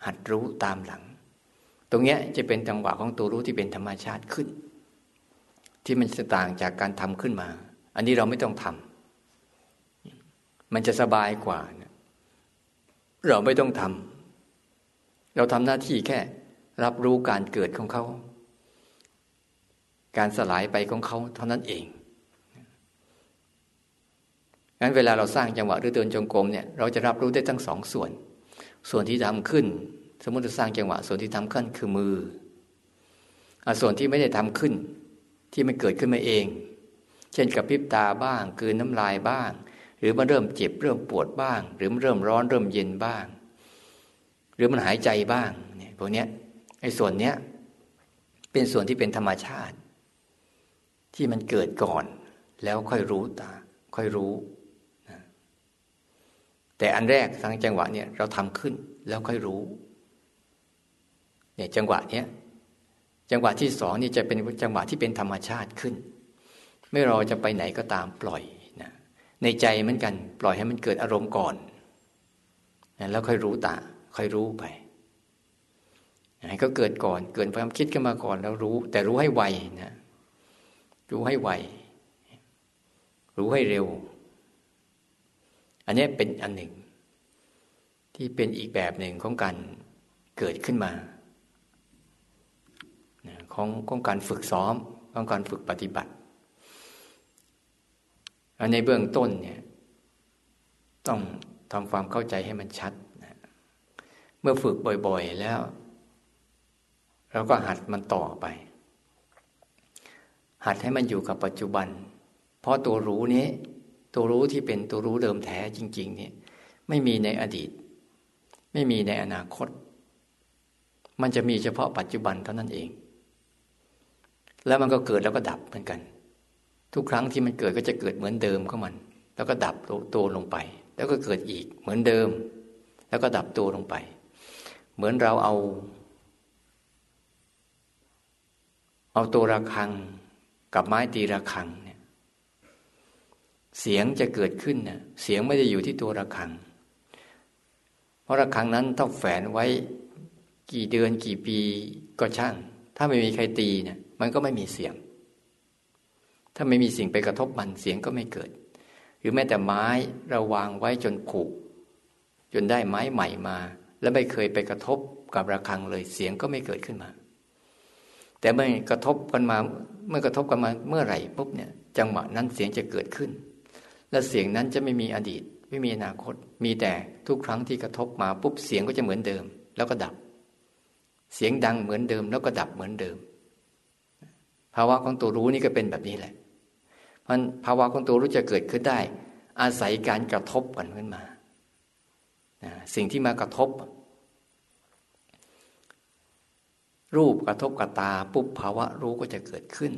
หัดรู้ตามหลัง ตรงนี้จะเป็นจังหวะของตัวรู้ที่เป็นธรรมชาติขึ้น ที่มันจะต่างจากการทำขึ้นมา อันนี้เราไม่ต้องทำมันจะสบายกว่าเราไม่ต้องทำเราทำหน้าที่แค่ รับรู้การเกิดของเขา การสลายไปของเขาเท่านั้นเองงั้นเวลาเราสร้างจังหวะหรือเดินจงกรมเนี่ยเราจะรับรู้ได้ทั้งสองส่วน ส่วนที่ทำขึ้น สมมติเราสร้างจังหวะ ส่วนที่ทำขึ้นคือมือส่วนที่ไม่ได้ทำขึ้น ที่มันเกิดขึ้นมาเอง เช่นกับพริบตาบ้างกืนน้ำลายบ้าง หรือมันเริ่มเจ็บเริ่มปวดบ้าง หรือมันเริ่มร้อนเริ่มเย็นบ้าง หรือมันหายใจบ้างเนี่ยพวกเนี้ยไอ้ส่วนเนี้ยเป็นส่วนที่เป็นธรรมชาติ ที่มันเกิดก่อน แล้วค่อยรู้ตา ค่อยรู้นะแต่อันแรกทางจังหวะเนี่ยเราทำขึ้นแล้วค่อยรู้เนี่ยจังหวะเนี้ยจังหวะที่สองนี่จะเป็นจังหวะที่เป็นธรรมชาติขึ้น ไม่รอจะไปไหนก็ตามปล่อยนะในใจเหมือนกันปล่อยให้มันเกิดอารมณ์ก่อนแล้วค่อยรู้ตา ค่อยรู้ไปให้ก็เกิดก่อน เกิดความคิดขึ้นมาก่อนแล้วรู้ แต่รู้ให้ไวนะ รู้ให้ไว รู้ให้เร็ว อันนี้เป็นอันหนึ่ง ที่เป็นอีกแบบหนึ่งของการเกิดขึ้นมาของของการฝึกซ้อมของการฝึกปฏิบัติในเบื้องต้นเนี่ย ต้องทำความเข้าใจให้มันชัดนะเมื่อฝึกบ่อยๆแล้ว เราก็หัดมันต่อไป หัดให้มันอยู่กับปัจจุบัน เพราะตัวรู้นี้ ตัวรู้ที่เป็นตัวรู้เดิมแท้จริง ๆ เนี่ย ไม่มีในอดีต ไม่มีในอนาคต มันจะมีเฉพาะปัจจุบันเท่านั้นเอง แล้วมันก็เกิดแล้วก็ดับเหมือนกัน ทุกครั้งที่มันเกิดก็จะเกิดเหมือนเดิมของมัน แล้วก็ดับตัวลงไป แล้วก็เกิดอีกเหมือนเดิม แล้วก็ดับตัวลงไป เหมือนเราเอา เอาตัวระฆัง กับไม้ตีระฆังเนี่ย เสียงจะเกิดขึ้นเนี่ยเสียงไม่ได้อยู่ที่ตัวระฆัง เพราะระฆังนั้นต้องแฝนไว้กี่เดือนกี่ปีก็ช่าง ถ้าไม่มีใครตีเนี่ย มันก็ไม่มีเสียง ถ้าไม่มีสิ่งไปกระทบมันเสียงก็ไม่เกิด หรือแม้แต่ไม้เราวางไว้จนผุจนได้ไม้ใหม่มา แล้วไม่เคยไปกระทบกับระฆังเลยเสียงก็ไม่เกิดขึ้นมา แต่เมื่อกระทบกันมา เมื่อกระทบกันมาเมื่อไหร่ปุ๊บเนี่ย จังหวะนั้นเสียงจะเกิดขึ้น และเสียงนั้นจะไม่มีอดีต ไม่มีอนาคต มีแต่ทุกครั้งที่กระทบมาปุ๊บเสียงก็จะเหมือนเดิม แล้วก็ดับ เสียงดังเหมือนเดิม แล้วก็ดับเหมือนเดิม ภาวะของตัวรู้นี่ก็เป็นแบบนี้แหละเพราะภาวะของตัวรู้จะเกิดขึ้นได้ อาศัยการกระทบกันขึ้นมาสิ่งที่มากระทบ รูปกระทบกับตาปุ๊บภาวะรู้ก็จะเกิดขึ้น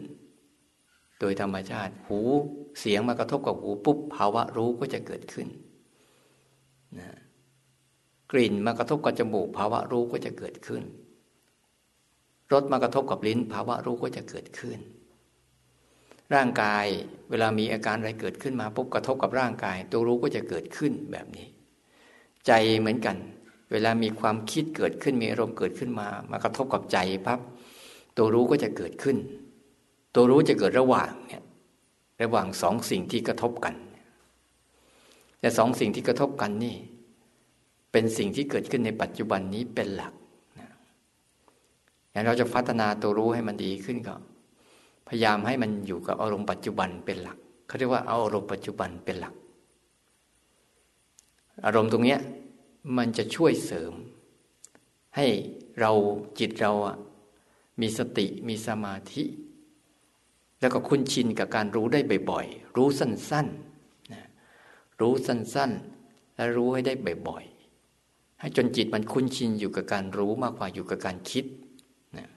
โดยธรรมชาติ หูเสียงมากระทบกับหูปุ๊บภาวะรู้ก็จะเกิดขึ้นนะกลิ่นมากระทบกับจมูก ภาวะรู้ก็จะเกิดขึ้นรสมากระทบกับลิ้น ภาวะรู้ก็จะเกิดขึ้น ร่างกายเวลามีอาการอะไรเกิดขึ้นมาปุ๊บกระทบกับร่างกาย ตัวรู้ก็จะเกิดขึ้นแบบนี้ ใจเหมือนกัน เวลามีความคิดเกิดขึ้นมีอารมณ์เกิดขึ้นมามากระทบกับใจปั๊บตัวรู้ก็จะเกิดขึ้น ตัวรู้จะเกิดระหว่างเนี่ยระหว่างสองสิ่งที่กระทบกันแต่สองสิ่งที่กระทบกันนี่ เป็นสิ่งที่เกิดขึ้นในปัจจุบันนี้เป็นหลักอย่างเราจะพัฒนาตัวรู้ให้มันดีขึ้นก็ พยายามให้มันอยู่กับอารมณ์ปัจจุบันเป็นหลักเขาเรียกว่าเอาอารมณ์ปัจจุบันเป็นหลัก อารมณ์ตรงเนี้ย มันจะช่วยเสริม ให้เราจิตเราอะมีสติมีสมาธิ แล้วก็คุ้นชินกับการรู้ได้บ่อยๆ รู้สั้นๆนะรู้สั้นๆ และรู้ให้ได้บ่อยๆ ให้จนจิตมันคุ้นชินอยู่กับการรู้มากกว่าอยู่กับการคิดนะ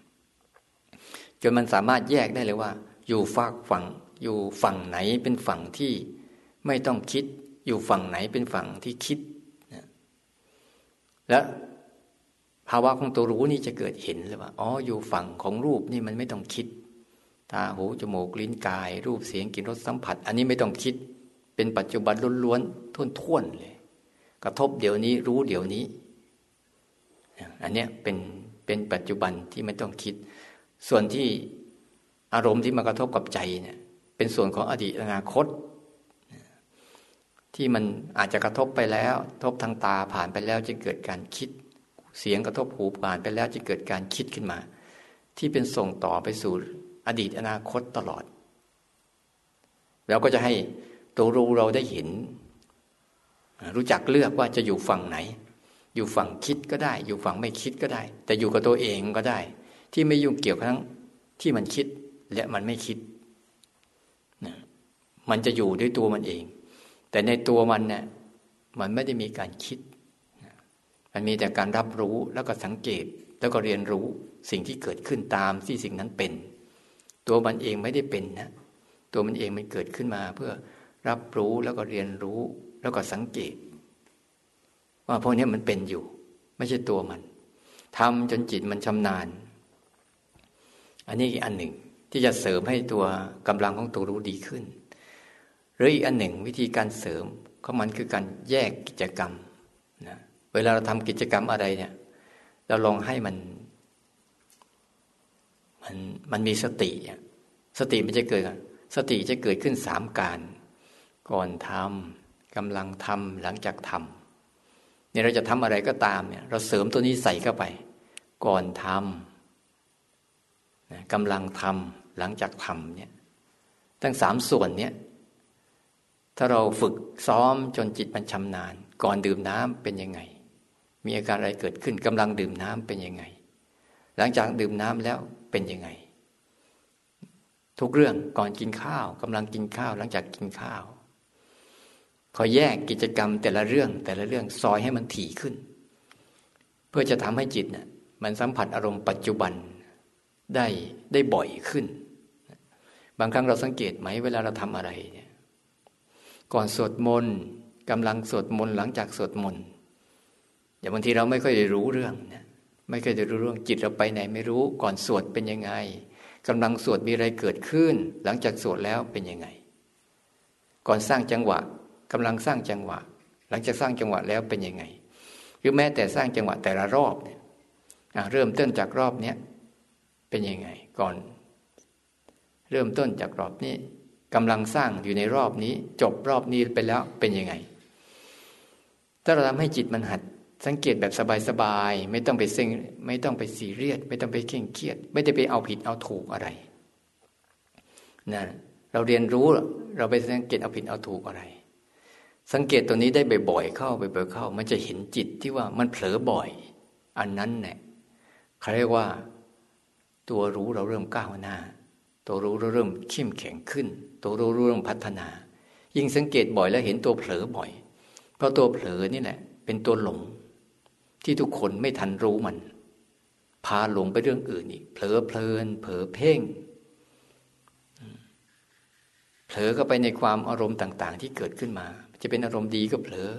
จนมันสามารถแยกได้เลยว่า อยู่ฝากฝั่งอยู่ฝั่งไหนเป็นฝั่งที่ไม่ต้องคิด อยู่ฝั่งไหนเป็นฝั่งที่คิด แล้วภาวะของตัวรู้นี่จะเกิดเห็นเลยว่าอ๋ออยู่ฝั่งของรูปนี่มันไม่ต้องคิด ตาหูจมูกลิ้นกาย รูปเสียงกลิ่นรสสัมผัส อันนี้ไม่ต้องคิด เป็นปัจจุบันล้วนๆท่วนๆเลย กระทบเดี๋ยวนี้รู้เดี๋ยวนี้ อันเนี้ยเป็นเป็นปัจจุบันที่ไม่ต้องคิด ส่วนที่อารมณ์ที่มากระทบกับใจเนี่ยเป็นส่วนของอดีตอนาคต ที่มันอาจจะกระทบไปแล้วทบทางตาผ่านไปแล้วจะเกิดการคิด เสียงกระทบหูผ่านไปแล้วจะเกิดการคิดขึ้นมา ที่เป็นส่งต่อไปสู่อดีตอนาคตตลอดเราก็จะให้ตัวรู้เราได้เห็น รู้จักเลือกว่าจะอยู่ฝั่งไหน อยู่ฝั่งคิดก็ได้ อยู่ฝั่งไม่คิดก็ได้ แต่อยู่กับตัวเองก็ได้ ที่ไม่ยุ่งเกี่ยวกับทั้งที่มันคิดและมันไม่คิด มันจะอยู่ด้วยตัวมันเอง แต่ในตัวมันเนี่ยมันไม่ได้มีการคิด มันมีแต่การรับรู้แล้วก็สังเกตแล้วก็เรียนรู้สิ่งที่เกิดขึ้นตามที่สิ่งนั้นเป็น ตัวมันเองไม่ได้เป็นนะตัวมันเองมันเกิดขึ้นมาเพื่อรับรู้แล้วก็เรียนรู้แล้วก็สังเกต ว่าพวกนี้มันเป็นอยู่ ไม่ใช่ตัวมันทำจนจิตมันชำนาญ อันนี้อีกอันหนึ่งที่จะเสริมให้ตัวกำลังของตัวรู้ดีขึ้น หรืออีกอันหนึ่งวิธีการเสริมของมันคือการแยกกิจกรรมนะเวลาเราทำกิจกรรมอะไรเนี่ย เราลองให้มัน มันมันมีสติสติมันจะเกิด สติจะเกิดขึ้นสามการ ก่อนทำกำลังทำหลังจากทำเนี่ยเราจะทำอะไรก็ตามเนี่ย เราเสริมตัวนี้ใส่เข้าไป ก่อนทำกำลังทำหลังจากทำเนี่ย ทั้งสามส่วนเนี่ย ถ้าเราฝึกซ้อมจนจิตมันชำนาญ ก่อนดื่มน้ำเป็นยังไง มีอาการอะไรเกิดขึ้นกำลังดื่มน้ำเป็นยังไง หลังจากดื่มน้ำแล้วเป็นยังไง ทุกเรื่องก่อนกินข้าวกำลังกินข้าว หลังจากกินข้าวขอแยกกิจกรรมแต่ละเรื่องแต่ละเรื่องซอยให้มันถี่ขึ้น เพื่อจะทำให้จิตน่ะมันสัมผัสอารมณ์ปัจจุบันได้ได้บ่อยขึ้น บางครั้งเราสังเกตไหมเวลาเราทำอะไรเนี่ย ก่อนสวดมนต์กำลังสวดมนต์หลังจากสวดมนต์อย่างบางทีเราไม่ค่อยได้รู้เรื่องนะไม่ค่อยได้รู้เรื่องจิตเราไปไหนไม่รู้ ก่อนสวดเป็นยังไงกำลังสวดมีอะไรเกิดขึ้น หลังจากสวดแล้วเป็นยังไง ก่อนสร้างจังหวะกำลังสร้างจังหวะ หลังจากสร้างจังหวะแล้วเป็นยังไง หรือแม้แต่สร้างจังหวะแต่ละรอบเนี่ยเริ่มต้นจากรอบเนี้ยเป็นยังไง ก่อน เริ่มต้นจากรอบนี้ กำลังสร้างอยู่ในรอบนี้ จบรอบนี้ไปแล้วเป็นยังไง ถ้าเราทำให้จิตมันหัด สังเกตแบบสบายๆไม่ต้องไปเซ็งไม่ต้องไปซีเรียสไม่ต้องไปเคร่งเครียด ไม่ได้ไปเอาผิดเอาถูกอะไรนะเราเรียนรู้เราไปสังเกตเอาผิดเอาถูกอะไร สังเกตตัวนี้ได้บ่อยๆเข้าบ่อยๆเข้า มันจะเห็นจิตที่ว่ามันเผลอบ่อย อันนั้นเนี่ยเขาเรียกว่า ตัวรู้เราเริ่มก้าวหน้า ตัวรู้เริ่มเข้มแข็งขึ้น ตัวรู้เริ่มพัฒนา ยิ่งสังเกตบ่อยแล้วเห็นตัวเผลอบ่อย เพราะตัวเผลอนี่แหละ เป็นตัวหลง ที่ทุกคนไม่ทันรู้มัน พาหลงไปเรื่องอื่นอีกเผลอเพลิน เผลอเพ่งเผลอก็ไปในความอารมณ์ต่าง ๆ ที่เกิดขึ้นมา จะเป็นอารมณ์ดีก็เผลอ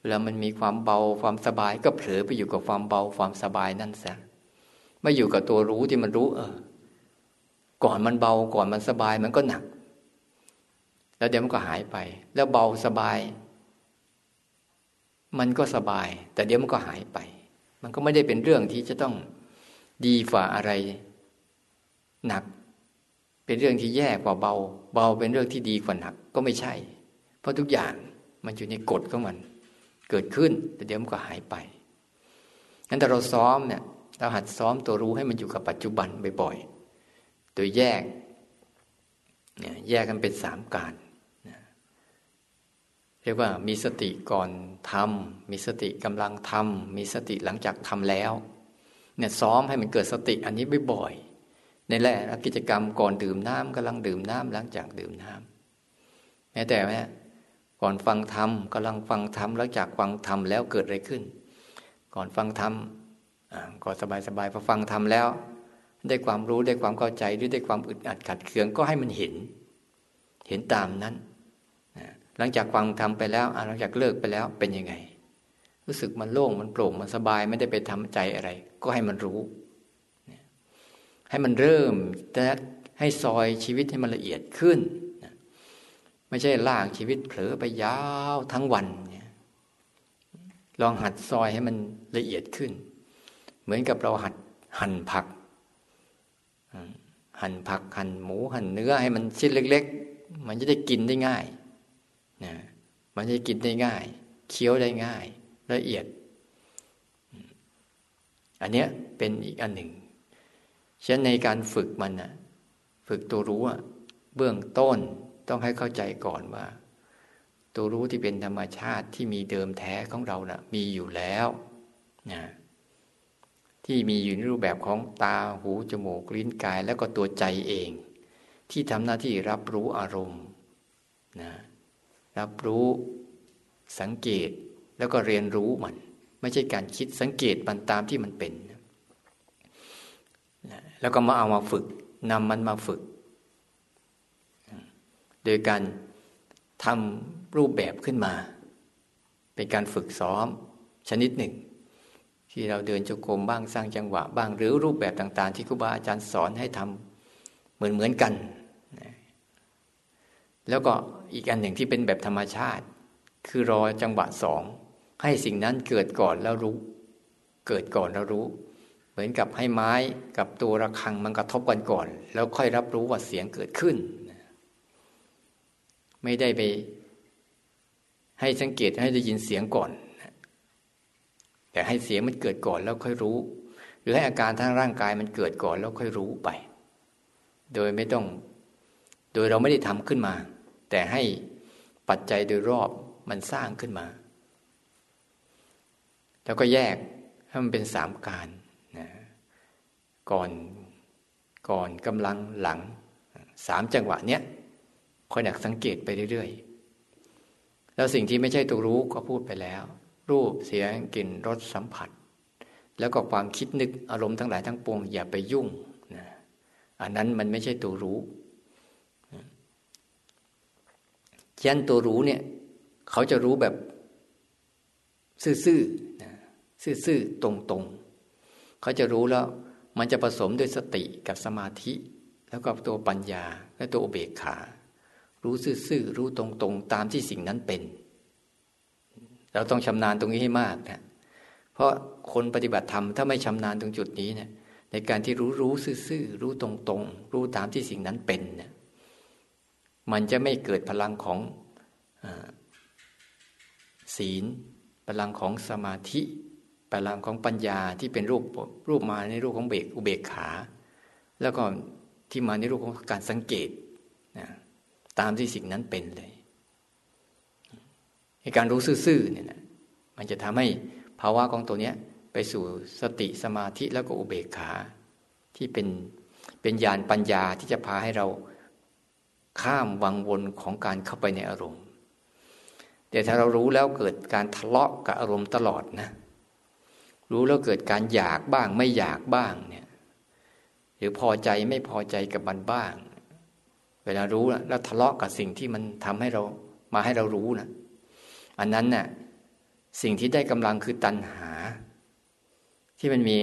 เวลามันมีความเบาความสบายก็เผลอไปอยู่กับความเบาความสบายนั่นซะไม่อยู่กับตัวรู้ที่มันรู้เออ ก่อนมันเบาก่อนมันสบายมันก็หนัก แล้วเดี๋ยวมันก็หายไป แล้วเบาสบาย มันก็สบาย แต่เดี๋ยวมันก็หายไป มันก็ไม่ได้เป็นเรื่องที่จะต้องดีฝ่าอะไรหนัก เป็นเรื่องที่แย่กว่าเบา เบาเป็นเรื่องที่ดีกว่าหนักก็ไม่ใช่ เพราะทุกอย่างมันอยู่ในกฎของมัน เกิดขึ้น แต่เดี๋ยวมันก็หายไปงั้นแต่เราซ้อมเนี่ยเราหัดซ้อมตัวรู้ให้มันอยู่กับปัจจุบันบ่อยๆ โดยแยกเนี่ยแยกกันเป็นสามการเรียกว่ามีสติก่อนทำมีสติกำลังทำมีสติหลังจากทำแล้วเนี่ยซ้อมให้มันเกิดสติอันนี้บ่อยๆในแหละกิจกรรมก่อนดื่มน้ำกำลังดื่มน้ำหลังจากดื่มน้ำแม้แต่แม้ก่อนฟังธรรมกำลังฟังธรรมหลังจากฟังธรรมแล้วเกิดอะไรขึ้น ก่อนฟังธรรมก็สบายสบายพอฟังธรรมแล้ว ได้ความรู้ได้ความเข้าใจหรือได้ความอึดอัดขัดเคืองก็ให้มันเห็น เห็นตามนั้นหลังจากฟังธรรมไปแล้วหลังจากเลิกไปแล้วเป็นยังไง รู้สึกมันโล่งมันโปร่งมันสบายไม่ได้ไปทำใจอะไร ก็ให้มันรู้ ให้มันเริ่มแต่ให้ซอยชีวิตให้มันละเอียดขึ้นไม่ใช่ลากชีวิตเผลอไปยาวทั้งวันลองหัดซอยให้มันละเอียดขึ้น เหมือนกับเราหัดหั่นผัก หั่นผักหั่นหมูหั่นเนื้อให้มันชิ้นเล็ก ๆ มันจะได้กินได้ง่ายนะมันจะกินได้ง่าย เคี้ยวได้ง่าย ละเอียด อันเนี้ยเป็นอีกอันหนึ่งฉะนั้นในการฝึกมันนะฝึกตัวรู้เบื้องต้นต้องให้เข้าใจก่อนว่า ตัวรู้ที่เป็นธรรมชาติที่มีเดิมแท้ของเรานะ่ะ มีอยู่แล้วนะ ที่มีอยู่ในรูปแบบของตาหูจมูกลิ้นกาย แล้วก็ตัวใจเอง ที่ทำหน้าที่รับรู้อารมณ์นะรับรู้สังเกตแล้วก็เรียนรู้มัน ไม่ใช่การคิดสังเกตมันตามที่มันเป็น แล้วก็มาเอามาฝึกนำมันมาฝึก โดยการทำรูปแบบขึ้นมา เป็นการฝึกซ้อมชนิดหนึ่ง ที่เราเดินจงกรมบ้างสร้างจังหวะ บ้างหรือรูปแบบต่าง ๆ ที่ครูบาอาจารย์สอนให้ทำเหมือนเหมือนกัน แล้วก็อีกอันหนึ่งที่เป็นแบบธรรมชาติ คือรอจังหวะสองให้สิ่งนั้นเกิดก่อนแล้วรู้ เกิดก่อนแล้วรู้ เหมือนกับให้ไม้กับตัวระฆังมันกระทบกันก่อน แล้วค่อยรับรู้ว่าเสียงเกิดขึ้น ไม่ได้ไป ให้สังเกตให้ได้ยินเสียงก่อน แต่ให้เสียงมันเกิดก่อนแล้วค่อยรู้ หรือให้อาการทางร่างกายมันเกิดก่อนแล้วค่อยรู้ไป โดยไม่ต้อง โดยเราไม่ได้ทำขึ้นมา แต่ให้ปัจจัยโดยรอบมันสร้างขึ้นมา แล้วก็แยกให้มันเป็นสามการก่อนก่อนกำลังหลังสามจังหวะเนี้ยคอยหนักสังเกตไปเรื่อยๆ แล้วสิ่งที่ไม่ใช่ตัวรู้ก็พูดไปแล้ว รูปเสียงกลิ่นรสสัมผัส แล้วก็ความคิดนึกอารมณ์ทั้งหลายทั้งปวงอย่าไปยุ่งนะอันนั้นมันไม่ใช่ตัวรู้ยันตัวรู้เนี่ย เขาจะรู้แบบซื่อๆซื่อๆตรงๆ เขาจะรู้แล้วมันจะผสมด้วยสติกับสมาธิ แล้วก็ตัวปัญญาและตัวอุเบกขา รู้ซื่อๆรู้ตรงๆ ตามที่สิ่งนั้นเป็น เราต้องชำนาญตรงนี้ให้มากนะเพราะคนปฏิบัติธรรมถ้าไม่ชำนาญตรงจุดนี้เนะี่ยในการที่รู้รู้ซื่อๆรู้ตรงๆ รู้ตามที่สิ่งนั้นเป็นเนะี่ยมันจะไม่เกิดพลังของศีล พลังของสมาธิ พลังของปัญญาที่เป็นรูปรูปมาในรูปของเบกอุเบกขา แล้วก็ที่มาในรูปของการสังเกตนะตามที่สิ่งนั้นเป็นเลย ในการรู้ซื่อๆเนี่ยนะมันจะทำให้ภาวะของตัวเนี้ยไปสู่สติสมาธิแล้วก็อุเบกขา ที่เป็นเป็นญาณปัญญาที่จะพาให้เราข้ามวังวนของการเข้าไปในอารมณ์แต่ถ้าเรารู้แล้วเกิดการทะเลาะกับอารมณ์ตลอดนะ รู้แล้วเกิดการอยากบ้างไม่อยากบ้างเนี่ย หรือพอใจไม่พอใจกับมันบ้าง เวลารู้แล้วทะเลาะกับสิ่งที่มันทำให้เรามาให้เรารู้นะ อันนั้นน่ะสิ่งที่ได้กำลังคือตัณหา ที่มันมี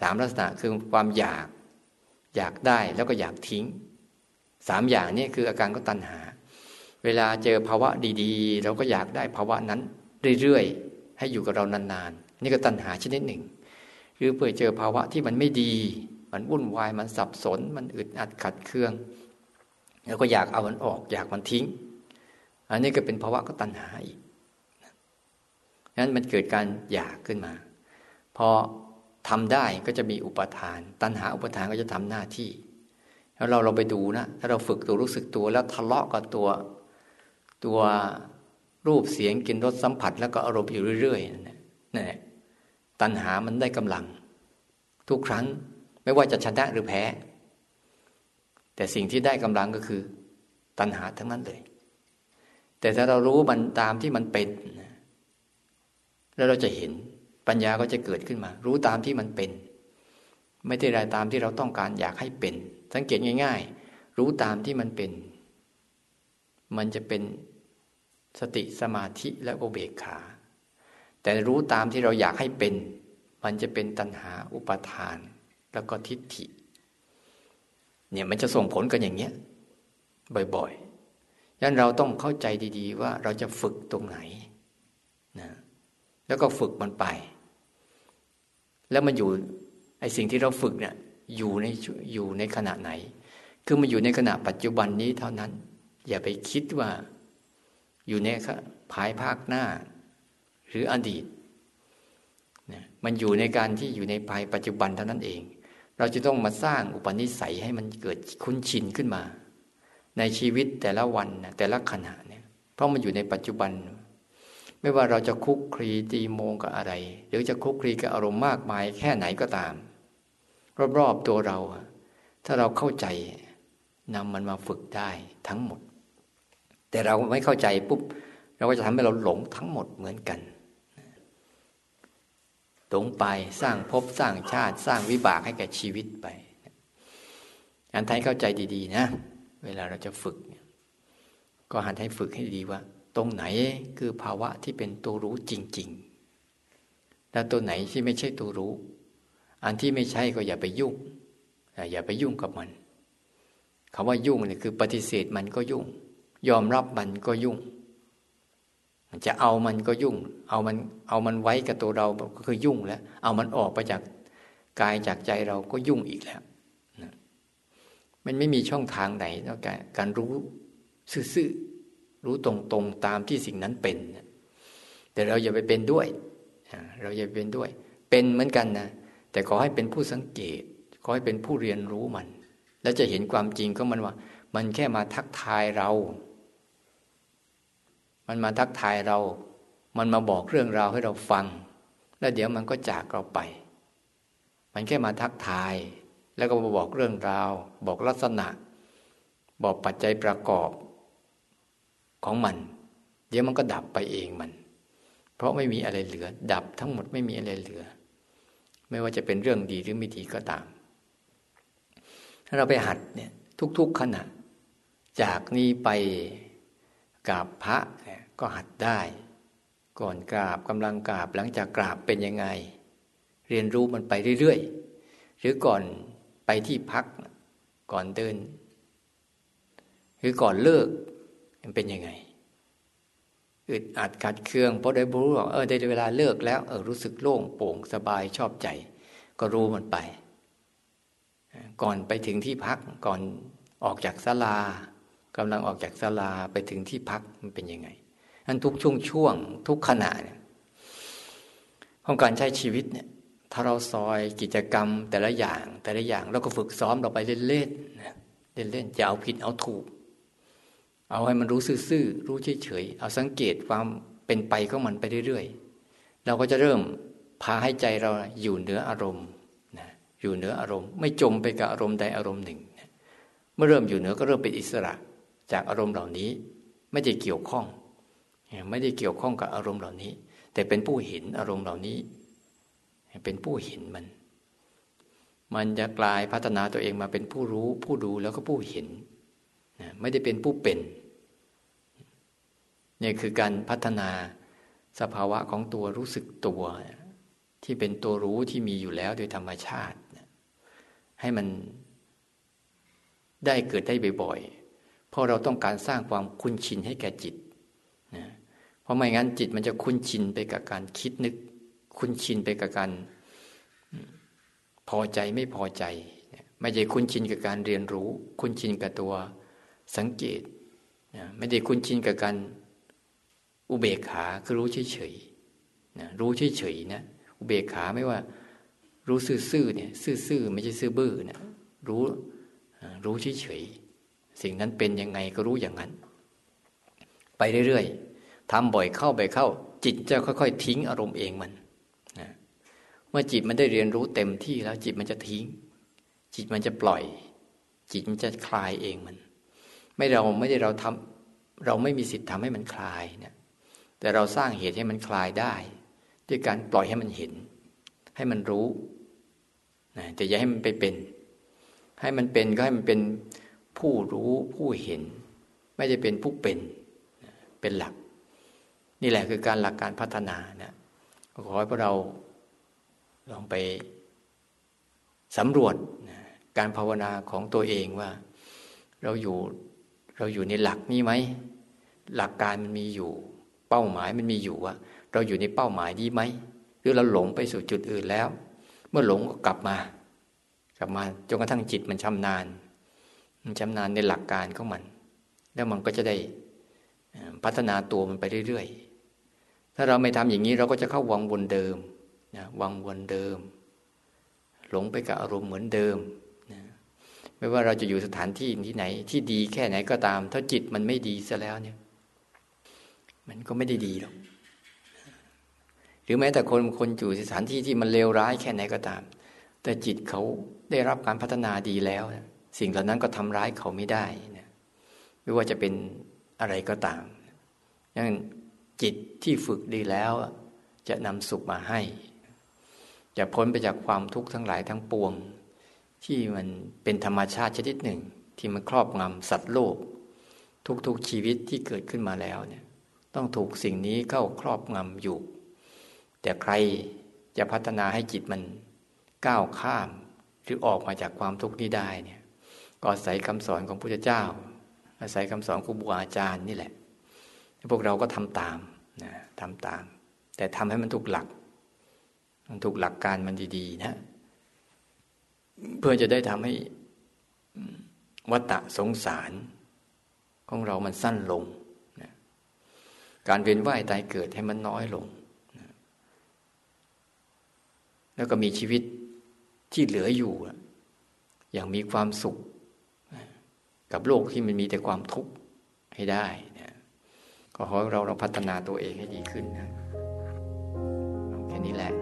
สามลักษณะคือความอยาก อยากได้แล้วก็อยากทิ้งสามอย่างนี้คืออาการก็ตัณหา เวลาเจอภาวะดีๆ เราก็อยากได้ภาวะนั้นเรื่อยๆ ให้อยู่กับเรานานๆ นี่ก็ตัณหาชนิดหนึ่ง หรือเพื่อเจอภาวะที่มันไม่ดี มันวุ่นวายมันสับสน มันอึดอัดขัดเคือง แล้วก็อยากเอามันออก อยากมันทิ้ง อันนี้ก็เป็นภาวะก็ตัณหาอีก นั้นมันเกิดการอยากขึ้นมา พอทำได้ก็จะมีอุปทาน ตัณหาอุปทานก็จะทำหน้าที่ แล้วเราเราไปดูนะ ถ้าเราฝึกตัวรู้สึกตัวแล้วทะเลาะกับตัว ตัวรูปเสียงกินรสสัมผัส แล้วก็อารมณ์อยู่เรื่อยๆนั่นแหละตัณหามันได้กำลัง ทุกครั้งไม่ว่าจะชนะหรือแพ้ แต่สิ่งที่ได้กำลังก็คือ ตัณหาทั้งนั้นเลย แต่ถ้าเรารู้มันตามที่มันเป็น แล้วเราจะเห็นปัญญาก็จะเกิดขึ้นมา รู้ตามที่มันเป็น ไม่ได้รายตามที่เราต้องการอยากให้เป็น สังเกตง่าย ๆ รู้ตามที่มันเป็น มันจะเป็นสติสมาธิและอุเบกขา แต่รู้ตามที่เราอยากให้เป็น มันจะเป็นตัณหาอุปาทาน แล้วก็ทิฏฐิ เนี่ยมันจะส่งผลกันอย่างเงี้ยบ่อยๆยันเราต้องเข้าใจดี ๆ ว่าเราจะฝึกตรงไหน แล้วก็ฝึกมันไป แล้วมันอยู่ไอสิ่งที่เราฝึกเนี่ยอยู่ในอยู่ในขณะไหน คือมันอยู่ในขณะปัจจุบันนี้เท่านั้น อย่าไปคิดว่า อยู่ในภายภาคหน้า หรืออดีตนะมันอยู่ในการที่อยู่ในภายปัจจุบันเท่านั้นเอง เราจะต้องมาสร้างอุปนิสัยให้มันเกิดคุ้นชินขึ้นมาในชีวิตแต่ละวันแต่ละขณะเนี่ยเพราะมันอยู่ในปัจจุบัน ไม่ว่าเราจะคุกคลีตีโมงกับอะไร หรือจะคุกคลีกับอารมณ์มากมายแค่ไหนก็ตาม รอบๆตัวเรา ถ้าเราเข้าใจนำมันมาฝึกได้ทั้งหมด แต่เราไม่เข้าใจปุ๊บเราก็จะทำให้เราหลงทั้งหมดเหมือนกันหลงไปสร้างภพสร้างชาติสร้างวิบากให้แก่ชีวิตไปอันไทยเข้าใจดี ๆ นะ เวลาเราจะฝึก ก็หันให้ฝึกให้ดีว่า รงไหนคือภาวะที่เป็นตัวรู้จริง ๆ แล้วตัวไหนที่ไม่ใช่ตัวรู้ อันที่ไม่ใช่ก็อย่าไปยุ่ง อย่าไปยุ่งกับมันคำว่ายุ่งเนี่ยคือปฏิเสธมันก็ยุ่ง ยอมรับมันก็ยุ่ง จะเอามันก็ยุ่ง เอามันเอามันไว้กับตัวเราก็คือยุ่งแล้ว เอามันออกไปจากกายจากใจเราก็ยุ่งอีกแล้วมันไม่มีช่องทางไหนนอกจากการรู้ซื่อ รู้ตรงๆตามที่สิ่งนั้นเป็น แต่เราอย่าไปเป็นด้วย เราอย่าเป็นด้วย เป็นเหมือนกันนะ แต่ขอให้เป็นผู้สังเกต ขอให้เป็นผู้เรียนรู้มัน แล้วจะเห็นความจริงของมันว่า มันแค่มาทักทายเรา มันมาทักทายเรา มันมาบอกเรื่องราวให้เราฟัง แล้วเดี๋ยวมันก็จากเราไป มันแค่มาทักทาย แล้วก็มาบอกเรื่องราว บอกลักษณะ บอกปัจจัยประกอบ ของมัน เดี๋ยวมันก็ดับไปเองมัน เพราะไม่มีอะไรเหลือ ดับทั้งหมดไม่มีอะไรเหลือ ไม่ว่าจะเป็นเรื่องดีหรือไม่ดีก็ตาม ถ้าเราไปหัดเนี่ยทุก ๆขณะ จากนี้ไปกราบพระก็หัดได้ ก่อนกราบกำลังกราบหลังจากกราบเป็นยังไง เรียนรู้มันไปเรื่อยๆหรือก่อนไปที่พักก่อนเดินหรือก่อนเลิก มันเป็นยังไงอึดอัดขัดเคืองเพราะได้รู้ว่าเออได้เวลาเลิกแล้วเออรู้สึกโล่งโปร่งสบายชอบใจ ก็รู้มันไป ก่อนไปถึงที่พักก่อนออกจากศาลากำลังออกจากศาลาไปถึงที่พักมันเป็นยังไงอันทุกช่วงช่วง ทุกขณะเนี่ยของการใช้ชีวิตเนี่ย ถ้าเราซอยกิจกรรมแต่ละอย่าง แต่ละอย่างเราก็ฝึกซ้อมเราไปเล่นๆเล่นๆจะเอาผิดเอาถูก เอาให้มันรู้ซื่อๆรู้เฉยๆเอาสังเกตความเป็นไปของมันไปเรื่อยๆ เราก็จะเริ่มพาให้ใจเราอยู่เหนืออารมณ์นะอยู่เหนืออารมณ์ ไม่จมไปกับอารมณ์ใดอารมณ์หนึ่งนะเมื่อเริ่มอยู่เหนือก็เริ่มเป็นอิสระจากอารมณ์เหล่านี้ ไม่ได้เกี่ยวข้อง ไม่ได้เกี่ยวข้องกับอารมณ์เหล่านี้ แต่เป็นผู้เห็นอารมณ์เหล่านี้ เป็นผู้เห็นมัน มันจะกลายพัฒนาตัวเองมาเป็นผู้รู้ ผู้ดูแล้วก็ผู้เห็น ไม่ได้เป็นผู้เป็น นี่คือการพัฒนาสภาวะของตัวรู้สึกตัว ที่เป็นตัวรู้ที่มีอยู่แล้วโดยธรรมชาติ ให้มันได้เกิดได้บ่อยๆเพราะเราต้องการสร้างความคุ้นชินให้แก่จิตนะเพราะไม่งั้นจิตมันจะคุ้นชินไปกับการคิดนึก คุ้นชินไปกับการพอใจไม่พอใจ ไม่ใช่คุ้นชินกับการเรียนรู้ คุ้นชินกับตัวสังเกต ไม่ได้คุ้นชินกับการ อุเบกขาคือรู้เฉยๆนะรู้เฉยๆนะอุเบกขาไม่ว่า รู้ซื่อๆเนี่ยซื่อๆไม่ใช่ซื่อบื้อนะรู้รู้เฉยๆสิ่งนั้นเป็นยังไงก็รู้อย่างนั้น ไปเรื่อยๆทำบ่อยเข้าไปเข้า จิตจะค่อยๆ ทิ้งอารมณ์เองมันนะเมื่อจิตมันได้เรียนรู้เต็มที่แล้ว จิตมันจะทิ้ง จิตมันจะปล่อย จิตมันจะคลายเองมัน ไม่เราไม่ได้เราทำเราไม่มีสิทธิ์ทำให้มันคลายเนี่ย แต่เราสร้างเหตุให้มันคลายได้ ด้วยการปล่อยให้มันเห็น ให้มันรู้นะแต่อย่าให้มันไปเป็น ให้มันเป็นก็ให้มันเป็นผู้รู้ผู้เห็น ไม่ได้เป็นผู้เป็นเป็นหลัก นี่แหละคือการหลักการพัฒนานะขอให้พวกเราลองไปสำรวจนะการภาวนาของตัวเองว่า เราอยู่เราอยู่ในหลักนี้ไหม หลักการมันมีอยู่ เป้าหมายมันมีอยู่ว่าเราอยู่ในเป้าหมายดีไหมหรือเราหลงไปสู่จุดอื่นแล้ว เมื่อหลงก็กลับมา กลับมาจนกระทั่งจิตมันชำนาญ มันชำนาญในหลักการของมัน แล้วมันก็จะได้พัฒนาตัวมันไปเรื่อยๆ ถ้าเราไม่ทำอย่างนี้เราก็จะเข้าวังวนเดิมนะวังวนเดิม หลงไปกับอารมณ์เหมือนเดิมนะไม่ว่าเราจะอยู่สถานที่ที่ไหน ที่ดีแค่ไหนก็ตาม ถ้าจิตมันไม่ดีซะแล้วเนี่ย มันก็ไม่ได้ดีหรอกหรือแม้แต่คนคนอยู่สถานที่ที่มันเลวร้ายแค่ไหนก็ตาม แต่จิตเขาได้รับการพัฒนาดีแล้วนะสิ่งเหล่านั้นก็ทำร้ายเขาไม่ได้นะไม่ว่าจะเป็นอะไรก็ตามดังนั้นจิตที่ฝึกดีแล้ว จะนำสุขมาให้ จะพ้นไปจากความทุกข์ทั้งหลายทั้งปวง ที่มันเป็นธรรมชาติชนิดหนึ่ง ที่มันครอบงำสัตว์โลก ทุกๆชีวิตที่เกิดขึ้นมาแล้วเนี่ย ต้องถูกสิ่งนี้เข้าครอบงำอยู่ แต่ใครจะพัฒนาให้จิตมันก้าวข้าม หรือออกมาจากความทุกข์นี้ได้เนี่ยก็อาศัยคำสอนของพระพุทธเจ้า อาศัยคำสอนครูบาอาจารย์นี่แหละพวกเราก็ทำตามนะทำตาม แต่ทำให้มันถูกหลัก มันถูกหลักการมันดีๆนะเพื่อจะได้ทำให้วัตตะสงสาร ของเรามันสั้นลง การเวียนว่ายตายเกิดให้มันน้อยลง แล้วก็มีชีวิตที่เหลืออยู่ อย่างมีความสุข กับโลกที่มันมีแต่ความทุกข์ให้ได้นะก็ขอเราเราพัฒนาตัวเองให้ดีขึ้นนะแค่นี้แหละ